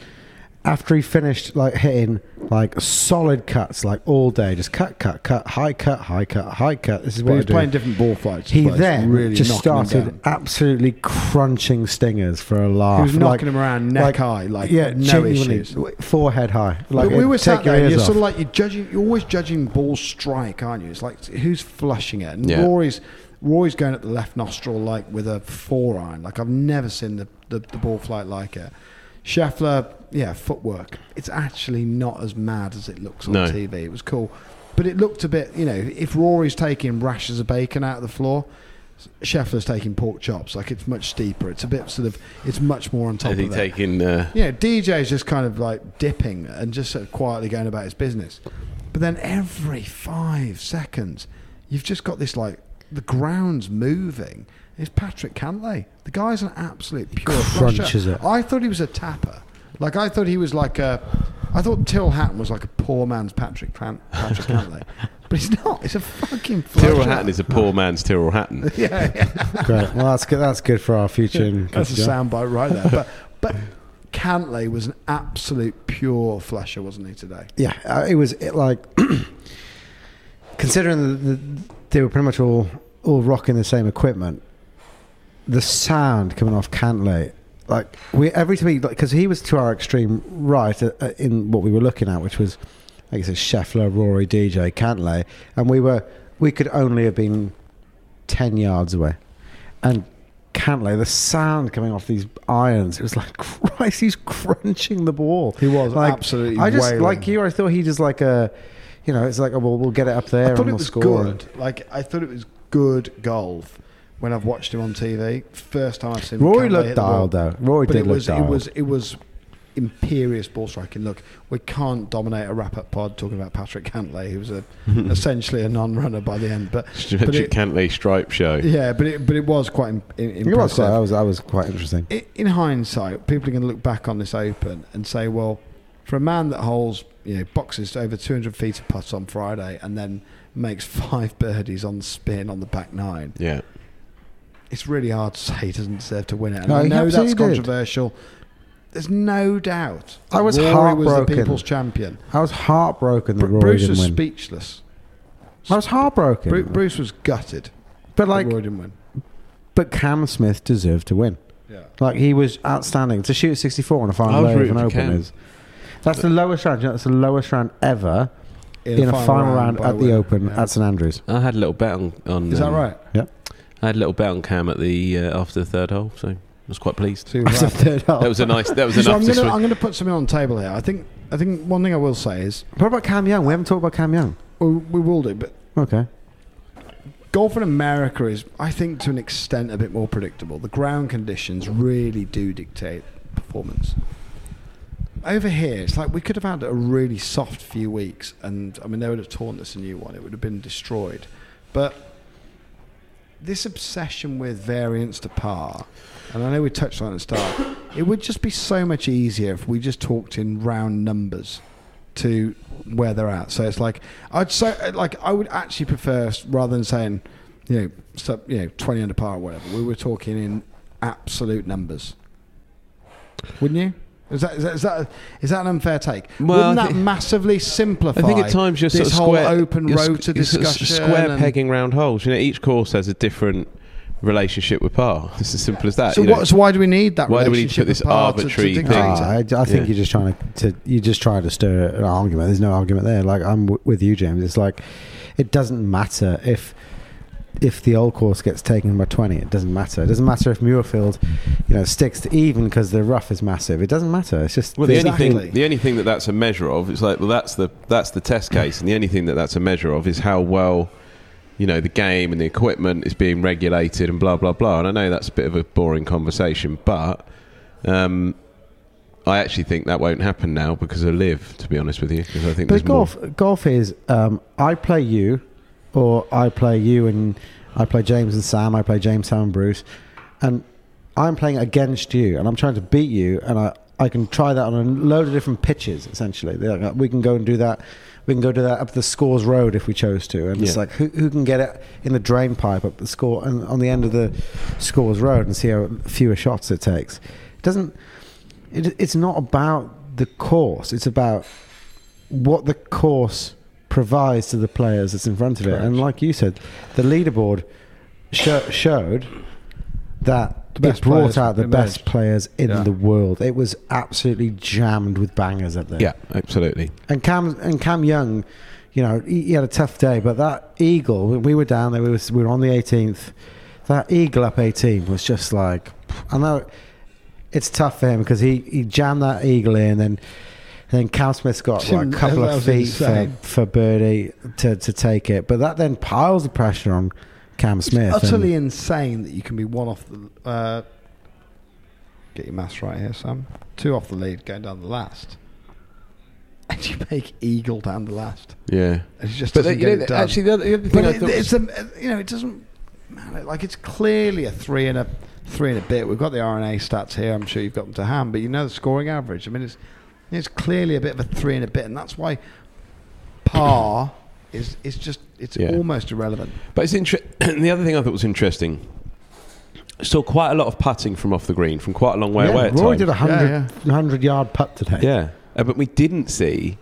[SPEAKER 1] After he finished like hitting like solid cuts like all day, just cut, cut, cut, high cut, high cut, high cut. This is
[SPEAKER 4] But
[SPEAKER 1] what
[SPEAKER 4] he
[SPEAKER 1] I
[SPEAKER 4] was
[SPEAKER 1] do.
[SPEAKER 4] playing different ball flights. as
[SPEAKER 1] He then
[SPEAKER 4] really
[SPEAKER 1] just started absolutely crunching stingers for a laugh.
[SPEAKER 4] He was knocking
[SPEAKER 1] like,
[SPEAKER 4] him around neck high, like
[SPEAKER 1] yeah,
[SPEAKER 4] no
[SPEAKER 1] genuinely,
[SPEAKER 4] issues.
[SPEAKER 1] forehead high. Like
[SPEAKER 4] but we were
[SPEAKER 1] take
[SPEAKER 4] sat there. and You're
[SPEAKER 1] off.
[SPEAKER 4] sort of like you're judging. You're always judging ball strike, aren't you? It's like who's flushing it. And
[SPEAKER 2] Yeah.
[SPEAKER 4] Rory's Rory's going at the left nostril like with a four iron. Like I've never seen the, the, the ball flight like it. Scheffler, yeah, footwork. It's actually not as mad as it looks on
[SPEAKER 2] No.
[SPEAKER 4] TV. It was cool, but it looked a bit. You know, if Rory's taking rashers of bacon out of the floor. Scheffler's taking pork chops, like it's much steeper. It's a bit sort of, it's much more on top
[SPEAKER 2] Is
[SPEAKER 4] of
[SPEAKER 2] he taking? Uh,
[SPEAKER 4] Yeah, DJ's just kind of like dipping and just sort of quietly going about his business. But then every five seconds, you've just got this like the ground's moving. It's Patrick Cantlay. The guy's an absolute pure
[SPEAKER 1] Crunches
[SPEAKER 4] flusher.
[SPEAKER 1] it.
[SPEAKER 4] I thought he was a tapper. Like I thought he was like a. I thought Tyrrell Hatton was like a poor man's Patrick Can- Patrick Cantlay, but he's not. He's a fucking flusher.
[SPEAKER 2] Tyrrell Hatton is a poor man's Tyrrell Hatton.
[SPEAKER 4] yeah, yeah.
[SPEAKER 1] Great. Well, that's good. That's good for our future. in
[SPEAKER 4] That's a soundbite right there. But but Cantlay was an absolute pure flusher, wasn't he today?
[SPEAKER 1] Yeah, uh, it was it, like considering the, the, they were pretty much all all rocking the same equipment. The sound coming off Cantlay, like we every time we because he was to our extreme right uh, uh, in what we were looking at, which was like I said, Scheffler, Rory, DJ, Cantlay, and we were we could only have been ten yards away, and. Cantlay, the sound coming off these irons, it was like Christ, he's crunching the ball.
[SPEAKER 4] He was
[SPEAKER 1] like,
[SPEAKER 4] absolutely
[SPEAKER 1] I just
[SPEAKER 4] wailing.
[SPEAKER 1] like you. I thought he just like a, you know, it's like oh, well, we'll get it up there
[SPEAKER 4] I
[SPEAKER 1] and
[SPEAKER 4] thought it
[SPEAKER 1] we'll
[SPEAKER 4] was
[SPEAKER 1] score.
[SPEAKER 4] good. Like I thought it was good golf when I've watched him on TV. First time I've seen him
[SPEAKER 1] Rory looked
[SPEAKER 4] hit
[SPEAKER 1] dialed though. Rory
[SPEAKER 4] But
[SPEAKER 1] did
[SPEAKER 4] it
[SPEAKER 1] look
[SPEAKER 4] was
[SPEAKER 1] dialed.
[SPEAKER 4] it was it was imperious ball striking. Look, we can't dominate a wrap up pod talking about Patrick Cantlay, who was a essentially a non runner by the end. But, but
[SPEAKER 2] Patrick
[SPEAKER 4] it,
[SPEAKER 2] Cantlay stripe show.
[SPEAKER 4] yeah, but it but it was quite im- im-
[SPEAKER 1] It was quite, I was, I was quite interesting.
[SPEAKER 4] I- in hindsight, people are going to look back on this Open and say, well, for a man that holds, you know, boxes to over 200 feet of putts on Friday and then makes five birdies on spin on the back nine,
[SPEAKER 2] Yeah.
[SPEAKER 4] It's really hard to say he doesn't deserve to win it. And
[SPEAKER 1] No,
[SPEAKER 4] I
[SPEAKER 1] he
[SPEAKER 4] know that's
[SPEAKER 1] absolutely did.
[SPEAKER 4] controversial. There's no doubt.
[SPEAKER 1] I was
[SPEAKER 4] Rory was the
[SPEAKER 1] heartbroken.
[SPEAKER 4] people's champion.
[SPEAKER 1] I was heartbroken that
[SPEAKER 4] Br-
[SPEAKER 1] Rory
[SPEAKER 4] Bruce
[SPEAKER 1] didn't
[SPEAKER 4] was
[SPEAKER 1] win.
[SPEAKER 4] speechless.
[SPEAKER 1] I was heartbroken.
[SPEAKER 4] Bru- Bruce was gutted.
[SPEAKER 1] but
[SPEAKER 4] that
[SPEAKER 1] like,
[SPEAKER 4] Rory didn't win.
[SPEAKER 1] but Cam Smith deserved to win.
[SPEAKER 4] Yeah.
[SPEAKER 1] Like he was outstanding to shoot 64 on a
[SPEAKER 2] I
[SPEAKER 1] final
[SPEAKER 2] was
[SPEAKER 1] day of an Open
[SPEAKER 2] Cam.
[SPEAKER 1] is. That's the lowest round. You know, that's the lowest round ever in, a final, round,
[SPEAKER 4] by
[SPEAKER 1] at the. Open
[SPEAKER 4] Yeah.
[SPEAKER 1] at St Andrews.
[SPEAKER 2] I had a little bet on. on
[SPEAKER 4] Is that
[SPEAKER 2] um,
[SPEAKER 4] right?
[SPEAKER 2] I had a little bet on Cam at the uh, after the third hole, so I was quite pleased.
[SPEAKER 4] So you were
[SPEAKER 1] That's the
[SPEAKER 4] right.
[SPEAKER 1] third hole.
[SPEAKER 2] That was a nice. That was
[SPEAKER 4] So
[SPEAKER 2] enough
[SPEAKER 4] I'm
[SPEAKER 2] to
[SPEAKER 4] going to
[SPEAKER 2] swing.
[SPEAKER 4] I'm going to put something on the table here. I think I think one thing I will say is
[SPEAKER 1] What about Cam Young? We haven't talked about Cam Young.
[SPEAKER 4] we, we will do, but
[SPEAKER 1] Okay.
[SPEAKER 4] golf in America is, I think, to an extent, a bit more predictable. The ground conditions really do dictate performance. Over here, it's like we could have had a really soft few weeks, and I mean, they would have torn this a new one. It would have been destroyed. But this obsession with variance to par, and I know we touched on it at the start, it would just be so much easier if we just talked in round numbers to where they're at. So it's like I'd say like I would actually prefer rather than saying you know sub, you know twenty under par or whatever. We were talking in absolute numbers, wouldn't you? Is that is that is that, is that an unfair take?
[SPEAKER 2] Well,
[SPEAKER 4] Wouldn't that massively simplify?
[SPEAKER 2] I think at times you're
[SPEAKER 4] this
[SPEAKER 2] sort of
[SPEAKER 4] whole
[SPEAKER 2] square,
[SPEAKER 4] open
[SPEAKER 2] you're
[SPEAKER 4] road to
[SPEAKER 2] you're sort of
[SPEAKER 4] discussion.
[SPEAKER 2] square pegging round holes. You know, each course has a different relationship with par. It's as simple as that.
[SPEAKER 4] So
[SPEAKER 2] you know.
[SPEAKER 4] what? So why do we need that?
[SPEAKER 2] Why do we need to put this
[SPEAKER 4] with par to- to
[SPEAKER 2] arbitrary
[SPEAKER 4] dictate
[SPEAKER 2] thing?
[SPEAKER 4] it?
[SPEAKER 1] Ah, I, I think
[SPEAKER 2] Yeah.
[SPEAKER 1] you're just trying to, to you're just trying to stir an argument. There's no argument there. Like I'm w- with you, James. It's like it doesn't matter if if the old course gets taken by 20. It doesn't matter. It doesn't matter if Muirfield, you know, sticks to even because the rough is massive. It doesn't matter. It's just
[SPEAKER 2] Well, the
[SPEAKER 4] Exactly.
[SPEAKER 2] only thing the only thing that that's a measure of is like well, that's the that's the test case, and the only thing that that's a measure of is how well you know the game and the equipment is being regulated and blah blah blah. And I know that's a bit of a boring conversation, but um, I actually think that won't happen now because of LIV. To be honest with you, because I think
[SPEAKER 1] But
[SPEAKER 2] there's
[SPEAKER 1] golf, golf is um, I play you, or I play you and I play James and Sam. I play James, Sam, and Bruce, and I'm playing against you, and I'm trying to beat you, and I I can try that on a load of different pitches. Essentially, like, uh, we can go and do that. We can go do that up the Scores Road if we chose to, and it's like who, who can get it in the drain pipe up the score and on the end of the Scores Road and see how fewer shots it takes. It doesn't. It, it's not about the course. It's about what the course provides to the players that's in front of it. And like you said, the leaderboard sho- showed that it brought out the
[SPEAKER 4] emerged.
[SPEAKER 1] best players in
[SPEAKER 4] Yeah.
[SPEAKER 1] the world. It was absolutely jammed with bangers up there.
[SPEAKER 2] Yeah, absolutely.
[SPEAKER 1] And Cam and Cam Young, you know, he, he had a tough day, but that eagle, we were down there. We, was, we were on the 18th. That eagle up 18 was just like, I know it's tough for him because he, he jammed that eagle in, and then Cam Smith's got like, a couple of feet for, for birdie to, to take it, but that then piles the pressure on Cam Smith.
[SPEAKER 4] It's utterly insane that you can be one off the. Uh, get your maths right here, Sam. Two off the lead, going down the last, and you make eagle down the last.
[SPEAKER 2] Yeah.
[SPEAKER 4] And he just
[SPEAKER 2] But
[SPEAKER 4] doesn't
[SPEAKER 2] you
[SPEAKER 4] get
[SPEAKER 2] know,
[SPEAKER 4] it done.
[SPEAKER 2] actually, the other, the other thing
[SPEAKER 4] but
[SPEAKER 2] I
[SPEAKER 4] it, it's
[SPEAKER 2] was-
[SPEAKER 4] a, you know, it doesn't matter. Like it's clearly a three and a three and a bit. We've got the R&A stats here. I'm sure you've got them to hand, but you know the scoring average. I mean, it's it's clearly a bit of a three and a bit, and that's why par is is just it's
[SPEAKER 2] Yeah.
[SPEAKER 4] almost irrelevant.
[SPEAKER 2] But it's interesting. the other thing I thought was interesting. Saw quite a lot of putting from off the green from quite a long way
[SPEAKER 1] yeah,
[SPEAKER 2] away. At
[SPEAKER 1] Rory
[SPEAKER 2] times.
[SPEAKER 1] did a 100,
[SPEAKER 4] Yeah,
[SPEAKER 1] 100 yard putt today.
[SPEAKER 2] Yeah, uh, but we didn't see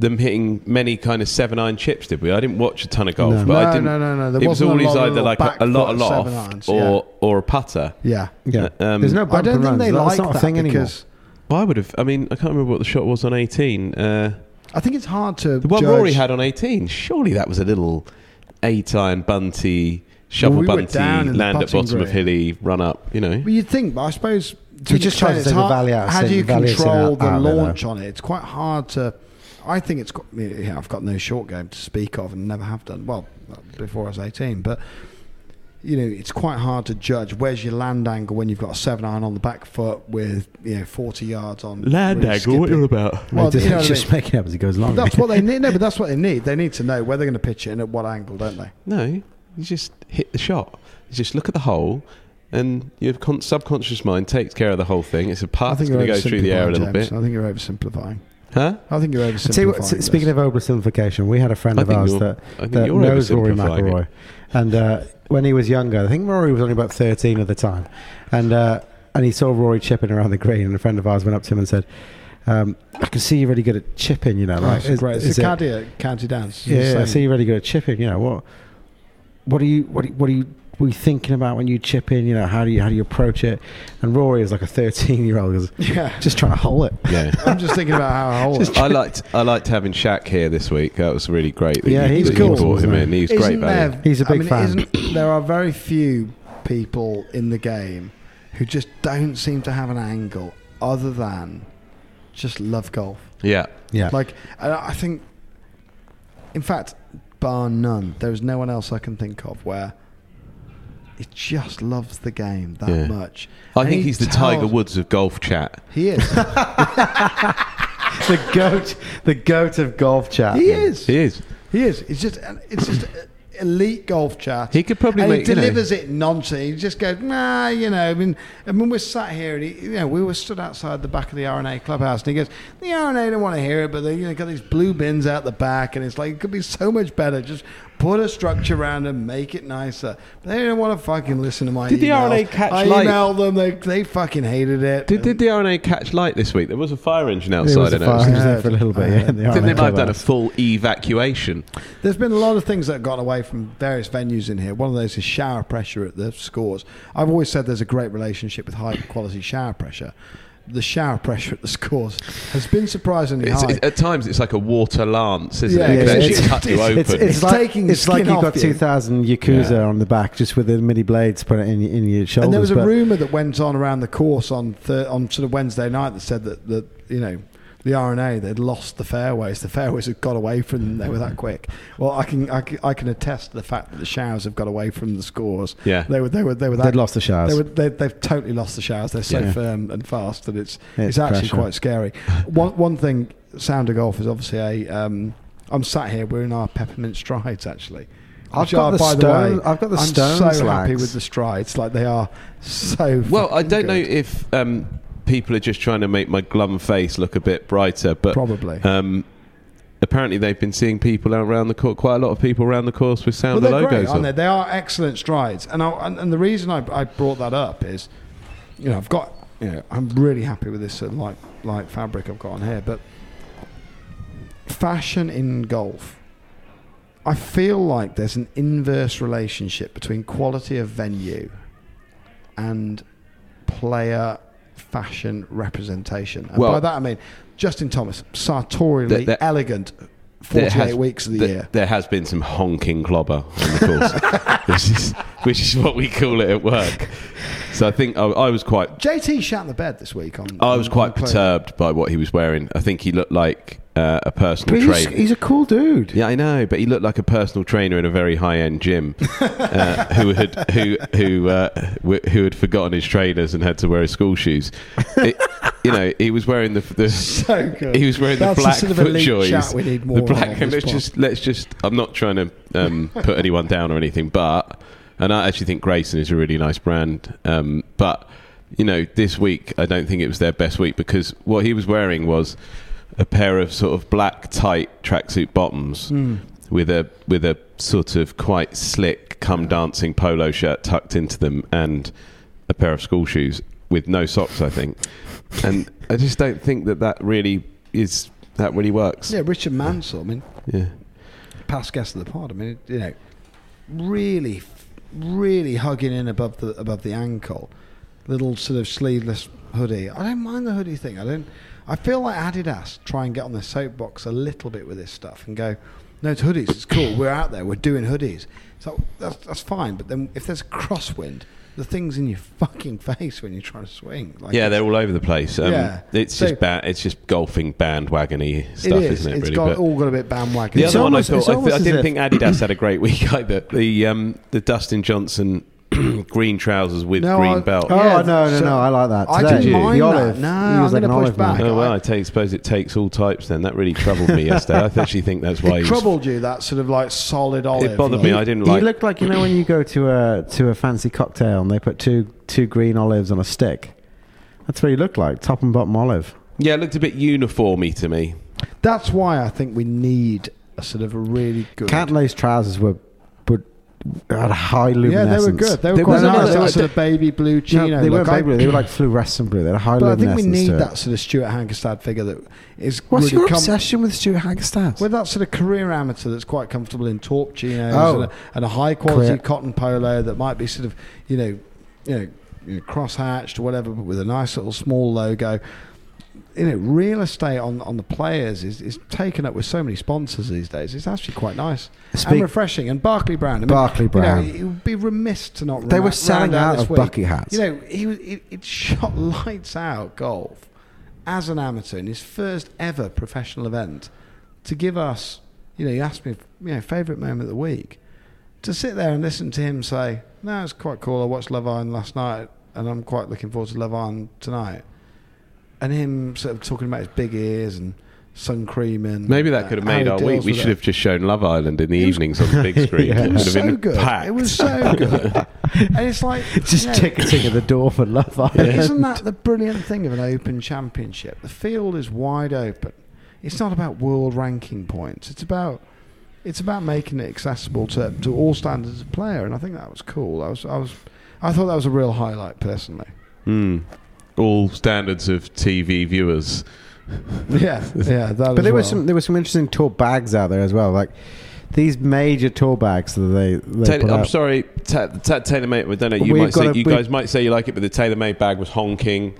[SPEAKER 2] them hitting many kind of seven iron chips, did we? I didn't watch a ton of golf,
[SPEAKER 1] No.
[SPEAKER 2] but
[SPEAKER 4] No,
[SPEAKER 2] I didn't.
[SPEAKER 4] no, no, no. There
[SPEAKER 2] it was always either like a, a lot, a
[SPEAKER 4] foot
[SPEAKER 2] lot,
[SPEAKER 4] seven irons,
[SPEAKER 2] or or a putter.
[SPEAKER 4] Yeah.
[SPEAKER 1] Yeah.
[SPEAKER 2] Um,
[SPEAKER 1] There's no
[SPEAKER 4] I don't think
[SPEAKER 1] runs.
[SPEAKER 4] they
[SPEAKER 1] That's
[SPEAKER 4] like
[SPEAKER 1] not a
[SPEAKER 4] that
[SPEAKER 1] thing anymore.
[SPEAKER 4] because
[SPEAKER 2] Well, I would have. I mean, I can't remember what the shot was on eighteen. Uh,
[SPEAKER 4] I think it's hard to.
[SPEAKER 2] the one
[SPEAKER 4] judge.
[SPEAKER 2] Rory had on eighteen. Surely that was a little eight iron bunty, shovel
[SPEAKER 4] we
[SPEAKER 2] bunty,
[SPEAKER 4] down in the
[SPEAKER 2] land at
[SPEAKER 4] putting
[SPEAKER 2] bottom of
[SPEAKER 4] green.
[SPEAKER 2] hilly, run up. You know.
[SPEAKER 4] Well, you'd think, but I suppose
[SPEAKER 1] He just tried to
[SPEAKER 4] it's
[SPEAKER 1] take the
[SPEAKER 4] hard-
[SPEAKER 1] value out
[SPEAKER 4] How do you
[SPEAKER 1] value
[SPEAKER 4] control the
[SPEAKER 1] out there, though.
[SPEAKER 4] launch on it? It's quite hard to. I think it's. got- Yeah, I've got no short game to speak of, and never have done. Well, before I was eighteen, but you know, it's quite hard to judge where's your land angle when you've got a seven iron on the back foot with you know forty yards on
[SPEAKER 2] Land
[SPEAKER 4] really
[SPEAKER 2] angle. What
[SPEAKER 4] skipping.
[SPEAKER 2] are you about?
[SPEAKER 4] Well,
[SPEAKER 1] He's
[SPEAKER 4] you know what I
[SPEAKER 1] just
[SPEAKER 4] mean.
[SPEAKER 1] making it up as he goes along.
[SPEAKER 4] That's what they need. No, but that's what they need. They need to know where they're going to pitch it and at what angle, don't they?
[SPEAKER 2] No, you just hit the shot. You just look at the hole, and your con- subconscious mind takes care of the whole thing. It's a path
[SPEAKER 4] think
[SPEAKER 2] that's going to go through the air a little
[SPEAKER 4] oversimplifying,
[SPEAKER 2] bit.
[SPEAKER 4] I think you're oversimplifying.
[SPEAKER 2] Huh?
[SPEAKER 4] I think you're
[SPEAKER 1] I'll tell you what,
[SPEAKER 4] oversimplifying.
[SPEAKER 1] s- speaking of oversimplification, we had a friend
[SPEAKER 2] I
[SPEAKER 1] of ours that, that knows Rory. McIlroy. And uh, when he was younger, I think Rory was only about 13 at the time. And, uh, and he saw Rory chipping around the green, and a friend of ours went up to him and said, um, I can see you're really good at chipping, you know.
[SPEAKER 4] Right,
[SPEAKER 1] Like, is-
[SPEAKER 4] great. It's
[SPEAKER 1] is
[SPEAKER 4] a
[SPEAKER 1] it-
[SPEAKER 4] county, uh, county dance.
[SPEAKER 1] Yeah, yeah, I see you're really good at chipping. You know what? What are you? What? Are, what are you? Were you thinking about when you chip in? You know, how do you how do you approach it? And Rory is like a 13 year old,
[SPEAKER 4] Yeah.
[SPEAKER 1] just trying to hole it.
[SPEAKER 2] Yeah.
[SPEAKER 4] I'm just thinking about how I hold it.
[SPEAKER 2] I liked I liked having Shack here this week. That was really great. that
[SPEAKER 1] Yeah,
[SPEAKER 2] you,
[SPEAKER 1] he's
[SPEAKER 2] that
[SPEAKER 1] cool,
[SPEAKER 2] You brought him in. He was great
[SPEAKER 4] Isn't
[SPEAKER 2] value.
[SPEAKER 4] there,
[SPEAKER 1] He's a
[SPEAKER 4] I
[SPEAKER 1] big
[SPEAKER 4] mean,
[SPEAKER 1] fan.
[SPEAKER 4] Isn't, there are very few people in the game who just don't seem to have an angle other than just love golf.
[SPEAKER 2] Yeah.
[SPEAKER 1] Yeah,
[SPEAKER 4] Like, and I think, in fact, bar none, there is no one else I can think of where he just loves the game that
[SPEAKER 2] Yeah.
[SPEAKER 4] much.
[SPEAKER 2] I
[SPEAKER 4] And
[SPEAKER 2] think
[SPEAKER 4] he
[SPEAKER 2] he's the Tiger Woods of golf chat.
[SPEAKER 4] He is.
[SPEAKER 1] the goat, the goat of golf chat.
[SPEAKER 4] he is.
[SPEAKER 2] He is.
[SPEAKER 4] He is. It's just it's just elite golf chat.
[SPEAKER 2] He could probably
[SPEAKER 4] and
[SPEAKER 2] make-
[SPEAKER 4] he
[SPEAKER 2] you know-
[SPEAKER 4] it nonsense. He just goes, nah, you know. I mean, I mean, we're sat here, and he, you know, we were stood outside the back of the R&A clubhouse, and he goes, the R&A don't want to hear it, but they you know got these blue bins out the back, and it's like it could be so much better. Just put a structure around and make it nicer. But they don't want to fucking listen to my.
[SPEAKER 2] Did the. R&A catch
[SPEAKER 4] I
[SPEAKER 2] light?
[SPEAKER 4] emailed them. They they fucking hated it.
[SPEAKER 2] Did, did the R&A catch light this week? There was a fire engine
[SPEAKER 1] There
[SPEAKER 2] outside.
[SPEAKER 1] was a
[SPEAKER 2] I
[SPEAKER 1] fire
[SPEAKER 2] noticed.
[SPEAKER 1] engine
[SPEAKER 4] heard.
[SPEAKER 1] for a little bit.
[SPEAKER 4] Oh, I
[SPEAKER 1] Yeah, the
[SPEAKER 2] I think they might have done a full evacuation.
[SPEAKER 4] There's been a lot of things that have gone away from various venues in here. One of those is shower pressure at the scores. I've always said there's a great relationship with high quality shower pressure. The shower pressure at the scores has been surprisingly
[SPEAKER 2] It's,
[SPEAKER 4] high.
[SPEAKER 2] it- at times, it's like a water lance, isn't
[SPEAKER 4] Yeah,
[SPEAKER 2] it? It
[SPEAKER 4] yeah,
[SPEAKER 2] can
[SPEAKER 4] it's-
[SPEAKER 2] actually cut you open.
[SPEAKER 1] It's, it's,
[SPEAKER 4] It's
[SPEAKER 1] like
[SPEAKER 4] taking
[SPEAKER 1] it's like you've got
[SPEAKER 4] off you.
[SPEAKER 1] 2,000 Yakuza
[SPEAKER 2] Yeah.
[SPEAKER 1] on the back just with the mini blades put in, your- in your shoulders.
[SPEAKER 4] and there was a rumor that went on around the course on thir- on sort of Wednesday night that said that, that you know the R&A they'd lost the fairways. The fairways had got away from them. They were that quick. Well, I can I can, I can attest to the fact that the showers have got away from the scores.
[SPEAKER 2] Yeah.
[SPEAKER 4] they were they were they were that
[SPEAKER 1] They'd lost the showers.
[SPEAKER 4] They were, they, they've totally lost the showers. They're so
[SPEAKER 1] Yeah.
[SPEAKER 4] firm and fast that it's
[SPEAKER 1] It's
[SPEAKER 4] it's, actually
[SPEAKER 1] pressure.
[SPEAKER 4] quite scary. One one thing, Sounder Golf is obviously a. Um, I'm sat here. We're in our peppermint strides actually.
[SPEAKER 1] I've got
[SPEAKER 4] are,
[SPEAKER 1] the
[SPEAKER 4] by
[SPEAKER 1] stone-
[SPEAKER 4] the way,
[SPEAKER 1] I've got the
[SPEAKER 4] I'm
[SPEAKER 1] stone
[SPEAKER 4] so happy with the strides. Like they are so.
[SPEAKER 2] well, I don't know if um, people are just trying to make my glum face look a bit brighter. But
[SPEAKER 4] Probably.
[SPEAKER 2] um, apparently, they've been seeing people around the court. Quite a lot of people around the course with
[SPEAKER 4] Well,
[SPEAKER 2] the logos
[SPEAKER 4] great,
[SPEAKER 2] on.
[SPEAKER 4] they? They are excellent strides, and I, and, and the reason I, I brought that up is, you know, I've got, you know, I'm really happy with this sort of light light fabric I've got on here, but fashion in golf, I feel like there's an inverse relationship between quality of venue and player fashion representation. And
[SPEAKER 2] Well-
[SPEAKER 4] by that I mean Justin Thomas, sartorially
[SPEAKER 2] There- there-
[SPEAKER 4] elegant.
[SPEAKER 2] There
[SPEAKER 4] 48
[SPEAKER 2] has-
[SPEAKER 4] weeks of the
[SPEAKER 2] there-
[SPEAKER 4] year.
[SPEAKER 2] There has been some honking clobber on the course, which is which is what we call it at work. So I think I, I was quite
[SPEAKER 4] JT shat in the bed this week on.
[SPEAKER 2] I was
[SPEAKER 4] on-
[SPEAKER 2] quite
[SPEAKER 4] on
[SPEAKER 2] perturbed by what he was wearing. I think he looked like uh, a personal
[SPEAKER 1] But he's,
[SPEAKER 2] trainer.
[SPEAKER 1] he's a cool dude.
[SPEAKER 2] Yeah, I know, but he looked like a personal trainer in a very high-end gym uh, who had who who uh, w- who had forgotten his trainers and had to wear his school shoes. It, you know, he was wearing the, the
[SPEAKER 4] So good.
[SPEAKER 2] he was wearing
[SPEAKER 4] That's
[SPEAKER 2] the black
[SPEAKER 4] sort of
[SPEAKER 2] foot joys.
[SPEAKER 4] we need more
[SPEAKER 2] the black, and let's
[SPEAKER 4] pod.
[SPEAKER 2] just let's just. I'm not trying to um, put anyone down or anything, but and I actually think Greyson is a really nice brand. Um, but you know, this week I don't think it was their best week because what he was wearing was a pair of sort of black tight tracksuit bottoms
[SPEAKER 4] Hmm.
[SPEAKER 2] with a with a sort of quite slick come dancing polo shirt tucked into them and a pair of school shoes with no socks I think and I just don't think that that really is that really works
[SPEAKER 4] Yeah, Richard Mansell. I mean,
[SPEAKER 2] yeah
[SPEAKER 4] past guest of the pod. I mean, you know, really, really hugging in above the above the ankle, little sort of sleeveless hoodie. I don't mind the hoodie thing. I don't. I feel like Adidas try and get on the soapbox a little bit with this stuff and go, no, it's hoodies. It's cool. We're out there. We're doing hoodies. So that's that's fine. But then if there's a crosswind, the thing's in your fucking face when you're trying to swing. Like
[SPEAKER 2] yeah they're all over the place um,
[SPEAKER 4] Yeah.
[SPEAKER 2] it's
[SPEAKER 4] So-
[SPEAKER 2] just ba- it's just golfing bandwagony stuff
[SPEAKER 4] is.
[SPEAKER 2] isn't it
[SPEAKER 4] It's
[SPEAKER 2] really
[SPEAKER 4] got all got a bit bandwagon.
[SPEAKER 2] The
[SPEAKER 1] It's
[SPEAKER 2] other
[SPEAKER 1] almost-
[SPEAKER 2] one I thought I, th- I didn't think Adidas had a great week either. The um, the Dustin Johnson green trousers with
[SPEAKER 4] No,
[SPEAKER 2] green
[SPEAKER 4] I-
[SPEAKER 2] belt.
[SPEAKER 1] Oh
[SPEAKER 4] Yeah,
[SPEAKER 1] no, no,
[SPEAKER 4] so-
[SPEAKER 1] no! I like that.
[SPEAKER 4] I
[SPEAKER 1] Today,
[SPEAKER 4] didn't mind
[SPEAKER 1] the
[SPEAKER 4] that.
[SPEAKER 1] olive.
[SPEAKER 4] No,
[SPEAKER 1] he
[SPEAKER 4] I'm
[SPEAKER 1] was like
[SPEAKER 4] gonna push
[SPEAKER 1] olive
[SPEAKER 4] back.
[SPEAKER 1] man.
[SPEAKER 2] Oh well, I take, suppose it takes all types. Then that really troubled me yesterday. I actually think that's why
[SPEAKER 4] It
[SPEAKER 2] was,
[SPEAKER 4] troubled you that sort of like solid olive.
[SPEAKER 2] it bothered
[SPEAKER 4] look.
[SPEAKER 2] me. I didn't like it.
[SPEAKER 1] He
[SPEAKER 2] like.
[SPEAKER 1] looked like you know when you go to a to a fancy cocktail and they put two two green olives on a stick. That's what he looked like, top and bottom olive.
[SPEAKER 2] yeah, it looked a bit uniformy to me.
[SPEAKER 4] That's why I think we need a sort of a really good.
[SPEAKER 1] Cantlay's trousers were were had a high
[SPEAKER 4] yeah, they were good. They were
[SPEAKER 2] There
[SPEAKER 4] quite nice. that sort of baby blue
[SPEAKER 1] No, they
[SPEAKER 4] look.
[SPEAKER 1] weren't baby blue. They were like fluorescent blue. They had a high
[SPEAKER 4] But I think we need that sort of Stewart Hagestad figure that is
[SPEAKER 1] What's
[SPEAKER 4] really
[SPEAKER 1] your
[SPEAKER 4] com-
[SPEAKER 1] obsession with Stewart Hagestad?
[SPEAKER 4] with that sort of career amateur that's quite comfortable in taupe chinos
[SPEAKER 1] Oh.
[SPEAKER 4] and, a, and a high quality
[SPEAKER 1] Career-
[SPEAKER 4] cotton polo that might be sort of you know you know, you know cross hatched or whatever, but with a nice little small logo. You know, real estate on, on the players is, is taken up with so many sponsors these days. It's actually quite nice and refreshing. And Barclay Brown, I mean,
[SPEAKER 1] Barclay Brown.
[SPEAKER 4] You know, it would be remiss to not.
[SPEAKER 1] They
[SPEAKER 4] ra-
[SPEAKER 1] were selling
[SPEAKER 4] round
[SPEAKER 1] out of
[SPEAKER 4] week.
[SPEAKER 1] bucket hats.
[SPEAKER 4] You know, he was it, it shot lights out golf as an amateur in his first ever professional event to give us, you know, you asked me, you know, favourite moment of the week. To sit there and listen to him say, no, it's quite cool. I watched Love Island last night and I'm quite looking forward to Love Island tonight. And him sort of talking about his big ears and sun cream and
[SPEAKER 2] Maybe that could have made our week. We should have just shown Love Island in the evenings on the big screen.
[SPEAKER 1] Yeah.
[SPEAKER 2] It
[SPEAKER 4] was
[SPEAKER 2] have
[SPEAKER 4] so
[SPEAKER 2] been
[SPEAKER 4] good.
[SPEAKER 2] packed.
[SPEAKER 4] It was so good. and it's like
[SPEAKER 1] Just
[SPEAKER 4] you know,
[SPEAKER 1] ticketing at the door for Love Island.
[SPEAKER 4] Isn't that the brilliant thing of an open championship? The field is wide open. It's not about world ranking points. It's about it's about making it accessible to, to all standards of player, and I think that was cool. I was I was I thought that was a real highlight personally.
[SPEAKER 2] Hmm. All standards of TV viewers.
[SPEAKER 4] Yeah, yeah. That
[SPEAKER 1] But
[SPEAKER 4] as
[SPEAKER 1] there
[SPEAKER 4] well.
[SPEAKER 1] was some there were some interesting tour bags out there as well. Like these major tour bags that they, they
[SPEAKER 2] Taylor,
[SPEAKER 1] put
[SPEAKER 2] I'm
[SPEAKER 1] out.
[SPEAKER 2] sorry, ta- ta- TaylorMade. I don't know. You might say
[SPEAKER 1] a-
[SPEAKER 2] you guys might say you like it, but the TaylorMade bag was honking.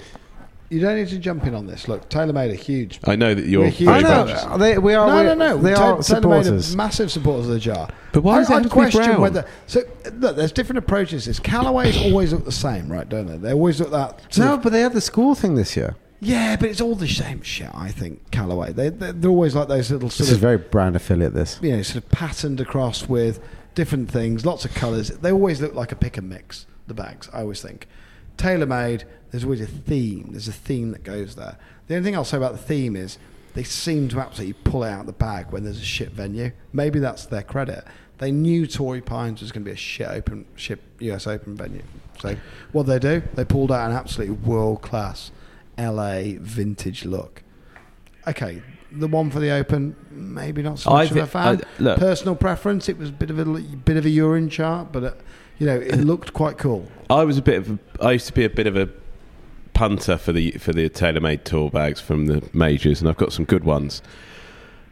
[SPEAKER 4] You don't need to jump in on this. Look, Taylor made a huge.
[SPEAKER 2] I know that you're.
[SPEAKER 4] We're huge
[SPEAKER 1] I know they, we are.
[SPEAKER 4] no, no, no.
[SPEAKER 1] They
[SPEAKER 4] Ta-
[SPEAKER 1] are
[SPEAKER 4] TaylorMade
[SPEAKER 1] supporters.
[SPEAKER 4] a massive supporters of the jar.
[SPEAKER 2] But why
[SPEAKER 4] I,
[SPEAKER 2] does it
[SPEAKER 4] I'd
[SPEAKER 2] have to be
[SPEAKER 4] question
[SPEAKER 2] brown?
[SPEAKER 4] whether. So look, there's different approaches. to This Callaway's always look the same, right? Don't they? They always look that.
[SPEAKER 1] No,
[SPEAKER 4] of-
[SPEAKER 1] but they had the school thing this year.
[SPEAKER 4] Yeah, but it's all the same shit. I think Callaway. They they're, they're always like those little Sort
[SPEAKER 1] This
[SPEAKER 4] sort
[SPEAKER 1] is very brand affiliate. This.
[SPEAKER 4] you know sort of patterned across with different things, lots of colours. They always look like a pick and mix. The bags, I always think. TaylorMade. There's always a theme. There's a theme that goes there. The only thing I'll say about the theme is they seem to absolutely pull it out of the bag when there's a shit venue. Maybe that's their credit. They knew Torrey Pines was going to be a shit open, shit US Open venue. So what they do? They pulled out an absolutely world class LA vintage look. Okay, the one for the Open, maybe not so
[SPEAKER 2] I
[SPEAKER 4] much of a fan.
[SPEAKER 2] I-
[SPEAKER 4] Personal preference, it was a bit of a bit of a urine chart, but uh, you know it looked quite cool.
[SPEAKER 2] I was a bit of a, I used to be a bit of a punter for the for the TaylorMade tour bags from the majors, and I've got some good ones.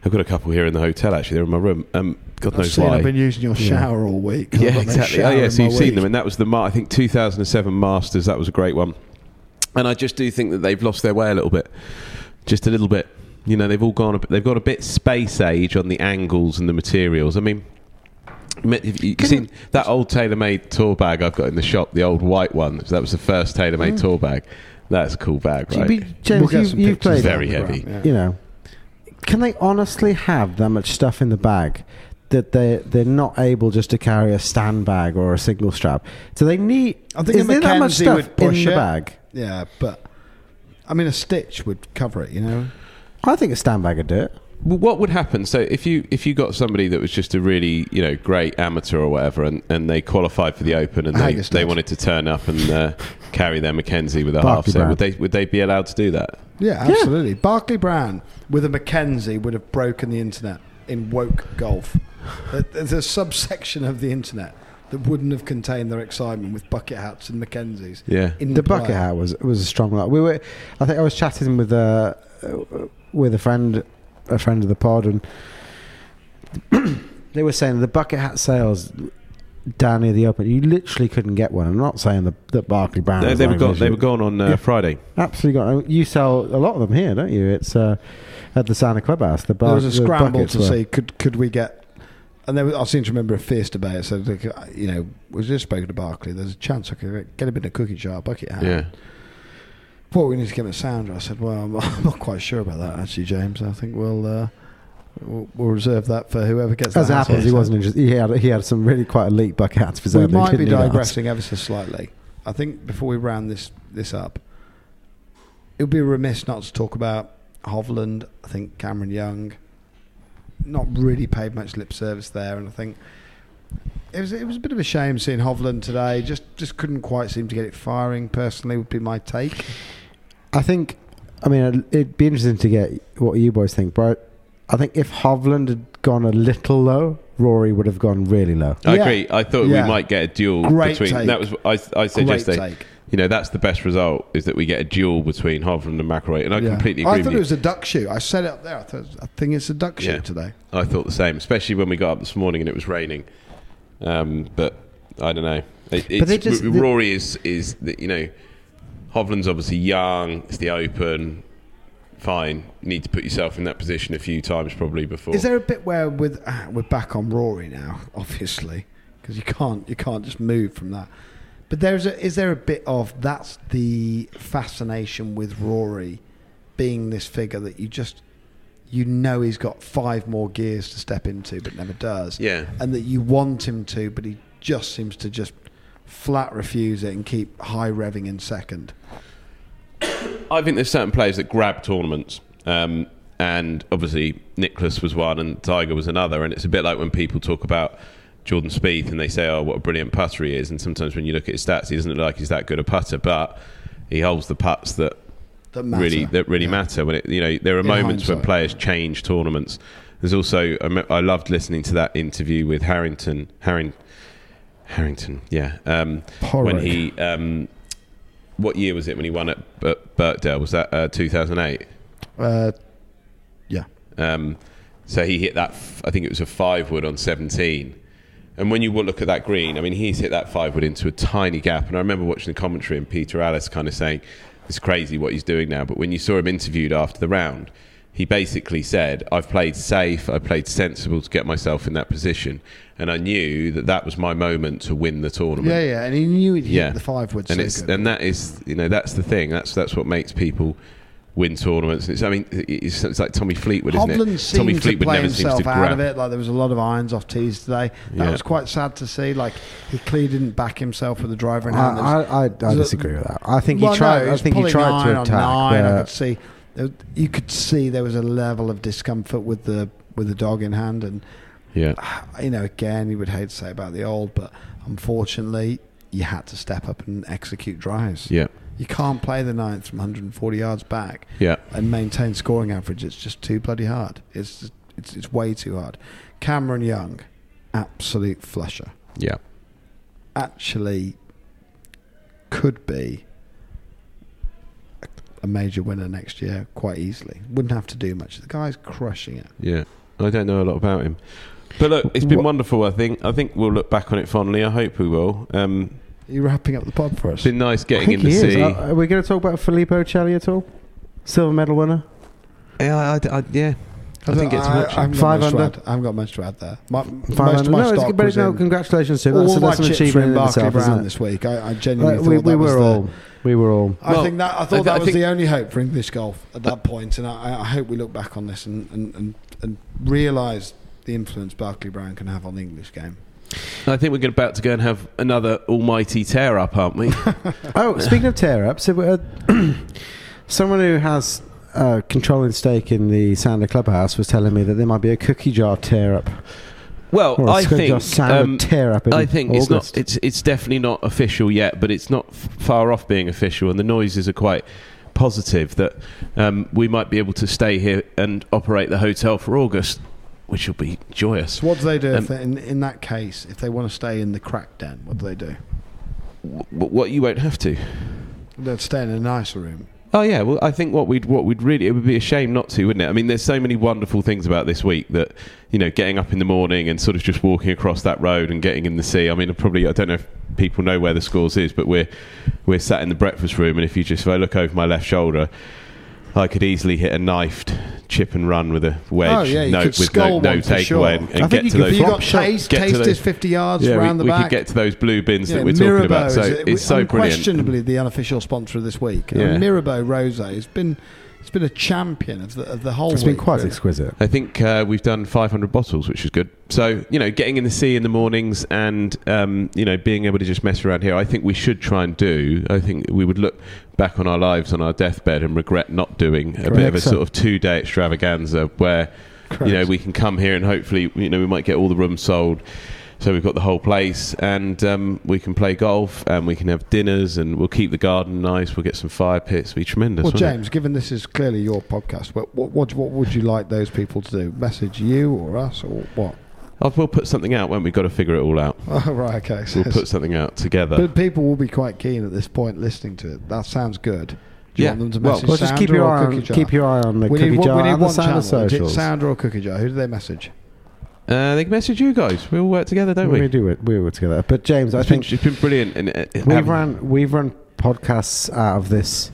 [SPEAKER 2] I've got a couple here in the hotel. Actually, they're in my room. Um, God
[SPEAKER 4] I've
[SPEAKER 2] knows
[SPEAKER 4] seen
[SPEAKER 2] why.
[SPEAKER 4] I've been using your shower all week. I've
[SPEAKER 2] yeah, exactly. Oh,
[SPEAKER 4] shower
[SPEAKER 2] yeah. So you've seen
[SPEAKER 4] week.
[SPEAKER 2] them, and that was the Ma- I think 2007 Masters. That was a great one. And I just do think that they've lost their way a little bit, just a little bit. You know, they've all gone. A bit, they've got a bit space age on the angles and the materials. I mean. m- Have you
[SPEAKER 1] Can
[SPEAKER 2] seen that old TaylorMade tour bag I've got in the shop? The old white one. That was the first TaylorMade tour bag. That's a cool bag,
[SPEAKER 1] Do you
[SPEAKER 2] right?
[SPEAKER 1] be- James,
[SPEAKER 4] We'll get
[SPEAKER 1] you,
[SPEAKER 4] some
[SPEAKER 1] you've
[SPEAKER 4] pictures
[SPEAKER 1] played
[SPEAKER 2] Very
[SPEAKER 4] on the
[SPEAKER 2] heavy.
[SPEAKER 4] ground,
[SPEAKER 1] you know, can they honestly have that much stuff in the bag that they they're not able just to carry a stand bag or a single strap? So they need.
[SPEAKER 4] I think
[SPEAKER 1] is
[SPEAKER 4] a
[SPEAKER 1] there that much
[SPEAKER 4] Mackenzie
[SPEAKER 1] stuff
[SPEAKER 4] would
[SPEAKER 1] in
[SPEAKER 4] push
[SPEAKER 1] the
[SPEAKER 4] it.
[SPEAKER 1] bag?
[SPEAKER 4] Yeah, but I mean, a stitch would cover it. You know,
[SPEAKER 1] I think a stand bag would do it.
[SPEAKER 2] Well, what would happen? So if you if you got somebody that was just a really you know great amateur or whatever, and, and they qualified for the Open, and they, they wanted to turn up and uh, carry their Mackenzie with a half
[SPEAKER 1] Barkley
[SPEAKER 2] set, would they would they be allowed to do that?
[SPEAKER 4] yeah, absolutely. Barclay Brown with a Mackenzie would have broken the internet in woke golf. There- There's a subsection of the internet that wouldn't have contained their excitement with bucket hats and Mackenzies.
[SPEAKER 2] Yeah.
[SPEAKER 4] in
[SPEAKER 1] The
[SPEAKER 4] play.
[SPEAKER 1] bucket hat was was a strong lot. We were, I think I was chatting with a with a friend, a friend of the pod, and they were saying the bucket hat sales down near the open, you literally couldn't get one. I'm not saying the, that Barclay Brown.
[SPEAKER 2] They, they were gone. They were gone on uh,
[SPEAKER 1] Yeah.
[SPEAKER 2] Friday.
[SPEAKER 1] Absolutely got. You sell a lot of them here, don't you? It's uh, at the Sounder Clubhouse. The bar,
[SPEAKER 4] There was a
[SPEAKER 1] the
[SPEAKER 4] scramble to
[SPEAKER 1] were-
[SPEAKER 4] see could could we get. And there was, I seem to remember a fierce debate. So, like, you know, was just spoken to Barclay. There's a chance I could get a bit of cookie jar bucket hat.
[SPEAKER 2] Yeah.
[SPEAKER 4] Well, we need to get him a sounder. I said, well, I'm, not quite sure about that actually, James. I think we'll uh, we'll, we'll reserve that for whoever gets.
[SPEAKER 1] As
[SPEAKER 4] the
[SPEAKER 1] it happens, he wasn't interested. He had he had some really quite elite bucket hats for
[SPEAKER 4] We might be
[SPEAKER 1] didn't he, Lance?
[SPEAKER 4] digressing ever so slightly. I think before we round this this up, it would be remiss not to talk about Hovland. I think Cameron Young, not really paid much lip service there, and I think it was it was a bit of a shame seeing Hovland today. Just just couldn't quite seem to get it firing. Personally, would be my take.
[SPEAKER 1] I think, I mean, it'd be interesting to get what you boys think, but I think if Hovland had gone a little low, Rory would have gone really low.
[SPEAKER 2] I
[SPEAKER 4] Yeah.
[SPEAKER 2] agree. I thought
[SPEAKER 4] Yeah.
[SPEAKER 2] we might get a duel
[SPEAKER 4] Great
[SPEAKER 2] between.
[SPEAKER 4] take.
[SPEAKER 2] That was I. I said
[SPEAKER 4] Great
[SPEAKER 2] yesterday.
[SPEAKER 4] take.
[SPEAKER 2] You know, that's the best result is that we get a duel between Hovland and McIlroy, and I
[SPEAKER 4] Yeah.
[SPEAKER 2] completely agree
[SPEAKER 4] I
[SPEAKER 2] with
[SPEAKER 4] thought
[SPEAKER 2] you.
[SPEAKER 4] it was a duck shoot. I said it up there. I thought I think it's a duck shoot
[SPEAKER 2] Yeah.
[SPEAKER 4] today.
[SPEAKER 2] I thought the same, especially when we got up this morning and it was raining. Um, but I don't know. It, it's,
[SPEAKER 1] they just-
[SPEAKER 2] Rory is is the, you know, Hovland's obviously young. It's the Open. Fine, you need to put yourself in that position a few times probably before.
[SPEAKER 4] Is there a bit where with ah, we're back on Rory now, obviously, because you can't you can't just move from that. But there's a is there a bit of that's the fascination with Rory being this figure that you just you know he's got five more gears to step into but never does.
[SPEAKER 2] Yeah.
[SPEAKER 4] And that you want him to, but he just seems to just flat refuse it and keep high revving in second.
[SPEAKER 2] I think there's certain players that grab tournaments, um, and obviously Nicklaus was one, and Tiger was another. And it's a bit like when people talk about Jordan Spieth and they say, "Oh, what a brilliant putter he is." And sometimes when you look at his stats, he doesn't look like he's that good a putter, but he holds the putts that
[SPEAKER 4] That
[SPEAKER 2] really that really
[SPEAKER 4] Yeah.
[SPEAKER 2] matter. When it, you know, there are
[SPEAKER 4] In
[SPEAKER 2] moments when players change tournaments. There's also I I loved listening to that interview with Harrington. Harring, Harrington, yeah. Um, when he, um, what year was it when he won at B- Birkdale? Was that uh, 2008?
[SPEAKER 4] Uh, yeah.
[SPEAKER 2] Um, so he hit that. F- I think it was a five wood on 17. And when you look at that green, I mean, he's hit that five wood into a tiny gap. And I remember watching the commentary and Peter Alliss kind of saying, "It's crazy what he's doing now." But when you saw him interviewed after the round, he basically said, "I've played safe. I played sensible to get myself in that position, and I knew that that was my moment to win the tournament."
[SPEAKER 4] Yeah, yeah, and he knew he'd hit
[SPEAKER 2] yeah,
[SPEAKER 4] the five wood
[SPEAKER 2] and
[SPEAKER 4] so
[SPEAKER 2] it's
[SPEAKER 4] good.
[SPEAKER 2] and that is you know that's the thing. That's that's what makes people win tournaments. It's, I mean, it's, it's like Tommy Fleetwood, isn't
[SPEAKER 4] Hovland
[SPEAKER 2] it?
[SPEAKER 4] seemed
[SPEAKER 2] Tommy
[SPEAKER 4] to
[SPEAKER 2] Fleetwood
[SPEAKER 4] play
[SPEAKER 2] never seems
[SPEAKER 4] himself
[SPEAKER 2] to
[SPEAKER 4] out
[SPEAKER 2] grab.
[SPEAKER 4] of it. Like there was a lot of irons off tees today. That
[SPEAKER 2] Yeah.
[SPEAKER 4] was quite sad to see. Like he clearly didn't back himself with the driver in hand.
[SPEAKER 1] I, I, I, I disagree with that. I think
[SPEAKER 4] Well,
[SPEAKER 1] he tried.
[SPEAKER 4] no,
[SPEAKER 1] I think he tried to attack.
[SPEAKER 4] Nine. I
[SPEAKER 1] but-
[SPEAKER 4] could see. You could see there was a level of discomfort with the with the dog in hand, and
[SPEAKER 2] Yeah,
[SPEAKER 4] you know, again, you would hate to say about the old, but unfortunately, you had to step up and execute drives.
[SPEAKER 2] yeah.
[SPEAKER 4] You can't play the ninth from 140 yards back
[SPEAKER 2] Yeah.
[SPEAKER 4] and maintain scoring average. It's just too bloody hard. It's just, it's it's way too hard. Cameron Young, absolute flusher.
[SPEAKER 2] Yeah.
[SPEAKER 4] Actually, could be a- a major winner next year quite easily. Wouldn't have to do much. The guy's crushing it.
[SPEAKER 2] Yeah. I don't know a lot about him. But look, it's been
[SPEAKER 1] What-
[SPEAKER 2] wonderful, I think. I think we'll look back on it fondly. I hope we will. Um,
[SPEAKER 4] Are you wrapping up the pod for us?
[SPEAKER 2] it's been nice
[SPEAKER 1] I
[SPEAKER 2] getting
[SPEAKER 1] think
[SPEAKER 2] in the
[SPEAKER 1] he is.
[SPEAKER 2] sea.
[SPEAKER 1] Uh, are we going to talk about Filippo Celli at all? Silver medal winner.
[SPEAKER 2] yeah, I, I- yeah. I think it's
[SPEAKER 4] I,
[SPEAKER 2] much.
[SPEAKER 4] I haven't got
[SPEAKER 1] Five
[SPEAKER 4] much to
[SPEAKER 1] under.
[SPEAKER 4] add. I haven't got much to add there. My, most
[SPEAKER 1] Five
[SPEAKER 4] of my
[SPEAKER 1] no, it's
[SPEAKER 4] stock
[SPEAKER 1] but no, congratulations to him. That's,
[SPEAKER 4] all my
[SPEAKER 1] that's an achievement
[SPEAKER 4] in
[SPEAKER 1] in
[SPEAKER 4] Barclay
[SPEAKER 1] itself,
[SPEAKER 4] Brown
[SPEAKER 1] isn't it?
[SPEAKER 4] this week. I, I genuinely thought
[SPEAKER 1] we,
[SPEAKER 4] that
[SPEAKER 1] we
[SPEAKER 4] was
[SPEAKER 1] were
[SPEAKER 4] the,
[SPEAKER 1] all. We were all.
[SPEAKER 4] I
[SPEAKER 2] Well,
[SPEAKER 4] think that I
[SPEAKER 2] I
[SPEAKER 4] thought
[SPEAKER 2] th-
[SPEAKER 4] that was the only hope for English golf at that point, and I, I hope we look back on this and and, and, and realise the influence Barclay Brown can have on the English game.
[SPEAKER 2] I think we're about to go and have another almighty tear up, aren't we?
[SPEAKER 1] Oh, speaking of tear ups, uh, someone who has a controlling stake in the Sounder Clubhouse was telling me that there might be a cookie jar tear up.
[SPEAKER 2] well,
[SPEAKER 1] Or a
[SPEAKER 2] I think.
[SPEAKER 1] jar
[SPEAKER 2] um,
[SPEAKER 1] tear up in
[SPEAKER 2] I think it's not. It's it's definitely not official yet, but it's not f- far off being official, and the noises are quite positive that um, we might be able to stay here and operate the hotel for August, which will be joyous.
[SPEAKER 4] So what do they do
[SPEAKER 2] Um,
[SPEAKER 4] they, in in that case if they want to stay in the crack den? What do they do?
[SPEAKER 2] W- what you won't have to.
[SPEAKER 4] They'd stay in a nicer room.
[SPEAKER 2] Oh yeah, well I think what we'd what we'd really it would be a shame not to, wouldn't it? I mean, there's so many wonderful things about this week that you know, getting up in the morning and sort of just walking across that road and getting in the sea. I mean, probably I don't know if people know where the scores is, but we're we're sat in the breakfast room, and if you just if I look over my left shoulder, I could easily hit a knifed chip and run with a oh, wedge,
[SPEAKER 4] Oh, yeah,
[SPEAKER 2] no, with no, no takeaway,
[SPEAKER 4] sure.
[SPEAKER 2] and,
[SPEAKER 1] I
[SPEAKER 2] and
[SPEAKER 1] think
[SPEAKER 2] get
[SPEAKER 1] you
[SPEAKER 2] to those.
[SPEAKER 4] Have you
[SPEAKER 1] flop
[SPEAKER 4] got taste?
[SPEAKER 2] Get to
[SPEAKER 4] Taste
[SPEAKER 2] those-
[SPEAKER 4] is 50 yards
[SPEAKER 2] yeah,
[SPEAKER 4] round
[SPEAKER 2] we,
[SPEAKER 4] the
[SPEAKER 2] we
[SPEAKER 4] back.
[SPEAKER 2] could get to those blue bins
[SPEAKER 4] Yeah,
[SPEAKER 2] that we're talking about. So
[SPEAKER 4] is
[SPEAKER 2] it's so brilliant.
[SPEAKER 4] unquestionably the unofficial sponsor of this week.
[SPEAKER 2] Yeah.
[SPEAKER 4] Mirabeau Rose has been it's been a champion of the of the whole. Thing.
[SPEAKER 1] It's been
[SPEAKER 4] week,
[SPEAKER 1] quite
[SPEAKER 4] really.
[SPEAKER 1] exquisite.
[SPEAKER 2] I think uh, we've done 500 bottles, which is good. So, you know, getting in the sea in the mornings and, um, you know, being able to just mess around here, I think we should try and do. I think we would look back on our lives on our deathbed and regret not doing a bit of a sort of two day extravaganza where, you know, we can come here and hopefully, you know, we might get all the rooms sold. So we've got the whole place, and um, we can play golf, and we can have dinners, and we'll keep the garden nice. We'll get some fire pits. It'll be tremendous.
[SPEAKER 4] Well,
[SPEAKER 2] won't it?
[SPEAKER 4] James, given this is clearly your podcast, what, what what what would you like those people to do? Message you or us or what?
[SPEAKER 2] Oh, we'll put something out when we've got to figure it all out.
[SPEAKER 4] Oh, right, okay. So
[SPEAKER 2] We'll put something out together.
[SPEAKER 4] but people will be quite keen at this point listening to it. That sounds good. Do you
[SPEAKER 2] Yeah.
[SPEAKER 4] want them to
[SPEAKER 2] Well,
[SPEAKER 4] message
[SPEAKER 1] Well, just keep your
[SPEAKER 4] or
[SPEAKER 1] eye
[SPEAKER 4] Cookie
[SPEAKER 1] on keep your eye on the
[SPEAKER 4] we
[SPEAKER 1] cookie
[SPEAKER 4] need,
[SPEAKER 1] jar
[SPEAKER 4] we need
[SPEAKER 1] and the
[SPEAKER 4] one channel. Is it
[SPEAKER 1] socials.
[SPEAKER 4] Sounder or Cookie Jar? Who do they message?
[SPEAKER 2] Uh, they can message you guys. We all work together, don't we?
[SPEAKER 1] we do it. We were together. But James, I
[SPEAKER 2] It's been,
[SPEAKER 1] think
[SPEAKER 2] it's been brilliant. And uh,
[SPEAKER 1] we've
[SPEAKER 2] having-
[SPEAKER 1] run we've run podcasts out of this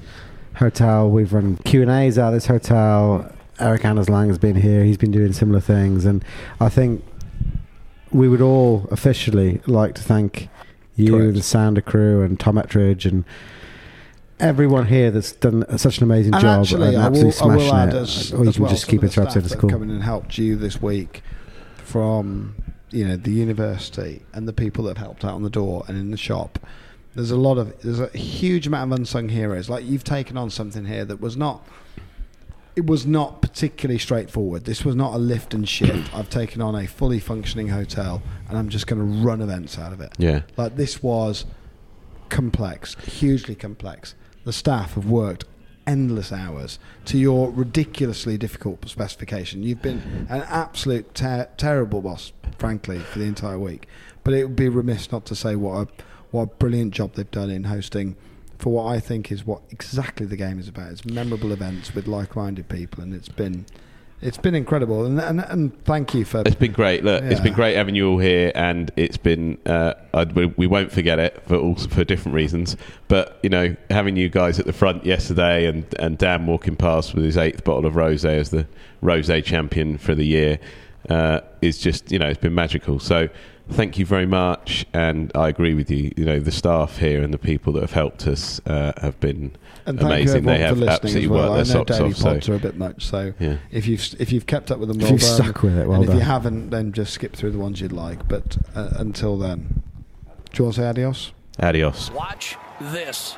[SPEAKER 1] hotel. We've run Q and A's out of this hotel. Erik Anders Lang has been here. He's been doing similar things, and I think we would all officially like to thank you,
[SPEAKER 4] Correct.
[SPEAKER 1] the Sounder crew, and Tom Ettridge, and everyone here that's done such an amazing
[SPEAKER 4] And
[SPEAKER 1] job
[SPEAKER 4] actually,
[SPEAKER 1] and
[SPEAKER 4] I will,
[SPEAKER 1] absolutely
[SPEAKER 4] I will
[SPEAKER 1] smashing
[SPEAKER 4] add
[SPEAKER 1] it.
[SPEAKER 4] as,
[SPEAKER 1] or you
[SPEAKER 4] as
[SPEAKER 1] can
[SPEAKER 4] well,
[SPEAKER 1] just
[SPEAKER 4] some
[SPEAKER 1] keep
[SPEAKER 4] of the
[SPEAKER 1] interrupting.
[SPEAKER 4] staff
[SPEAKER 1] It's cool.
[SPEAKER 4] have and helped you this week from you know the university and the people that have helped out on the door and in the shop. There's a lot of there's a huge amount of unsung heroes. Like you've taken on something here that was not. It was not particularly straightforward. This was not a lift and shift. I've taken on a fully functioning hotel and I'm just going to run events out of it.
[SPEAKER 2] Yeah.
[SPEAKER 4] Like this was complex, hugely complex. The staff have worked endless hours to your ridiculously difficult specification. You've been an absolute ter- terrible boss, frankly, for the entire week. But it would be remiss not to say what a what a brilliant job they've done in hosting for what I think is what exactly the game is about. It's memorable events with like-minded people, and it's been it's been incredible. And and, and thank you for
[SPEAKER 2] It's been great. Look, it's
[SPEAKER 4] Yeah.
[SPEAKER 2] been great having you all here, and it's been. Uh, I, we, we won't forget it for all for different reasons. But you know, having you guys at the front yesterday, and and Dan walking past with his eighth bottle of rosé as the rosé champion for the year, uh, is just you know it's been magical. So. Thank you very much, and I agree with you. You know the staff here and the people that have helped us uh, have been
[SPEAKER 4] And thank
[SPEAKER 2] amazing.
[SPEAKER 4] you
[SPEAKER 2] They have
[SPEAKER 4] for
[SPEAKER 2] absolutely
[SPEAKER 4] as well.
[SPEAKER 2] worked
[SPEAKER 4] I
[SPEAKER 2] their
[SPEAKER 4] know
[SPEAKER 2] socks
[SPEAKER 4] daily
[SPEAKER 2] off. So
[SPEAKER 4] pods are a bit much, so
[SPEAKER 2] yeah,
[SPEAKER 4] if you've if you've kept up with them,
[SPEAKER 1] If you've
[SPEAKER 4] done.
[SPEAKER 1] stuck with it, well
[SPEAKER 4] and if
[SPEAKER 1] done.
[SPEAKER 4] you haven't, then just skip through the ones you'd like. But uh, until then, do you want to say adios?
[SPEAKER 2] adios.
[SPEAKER 3] Watch this.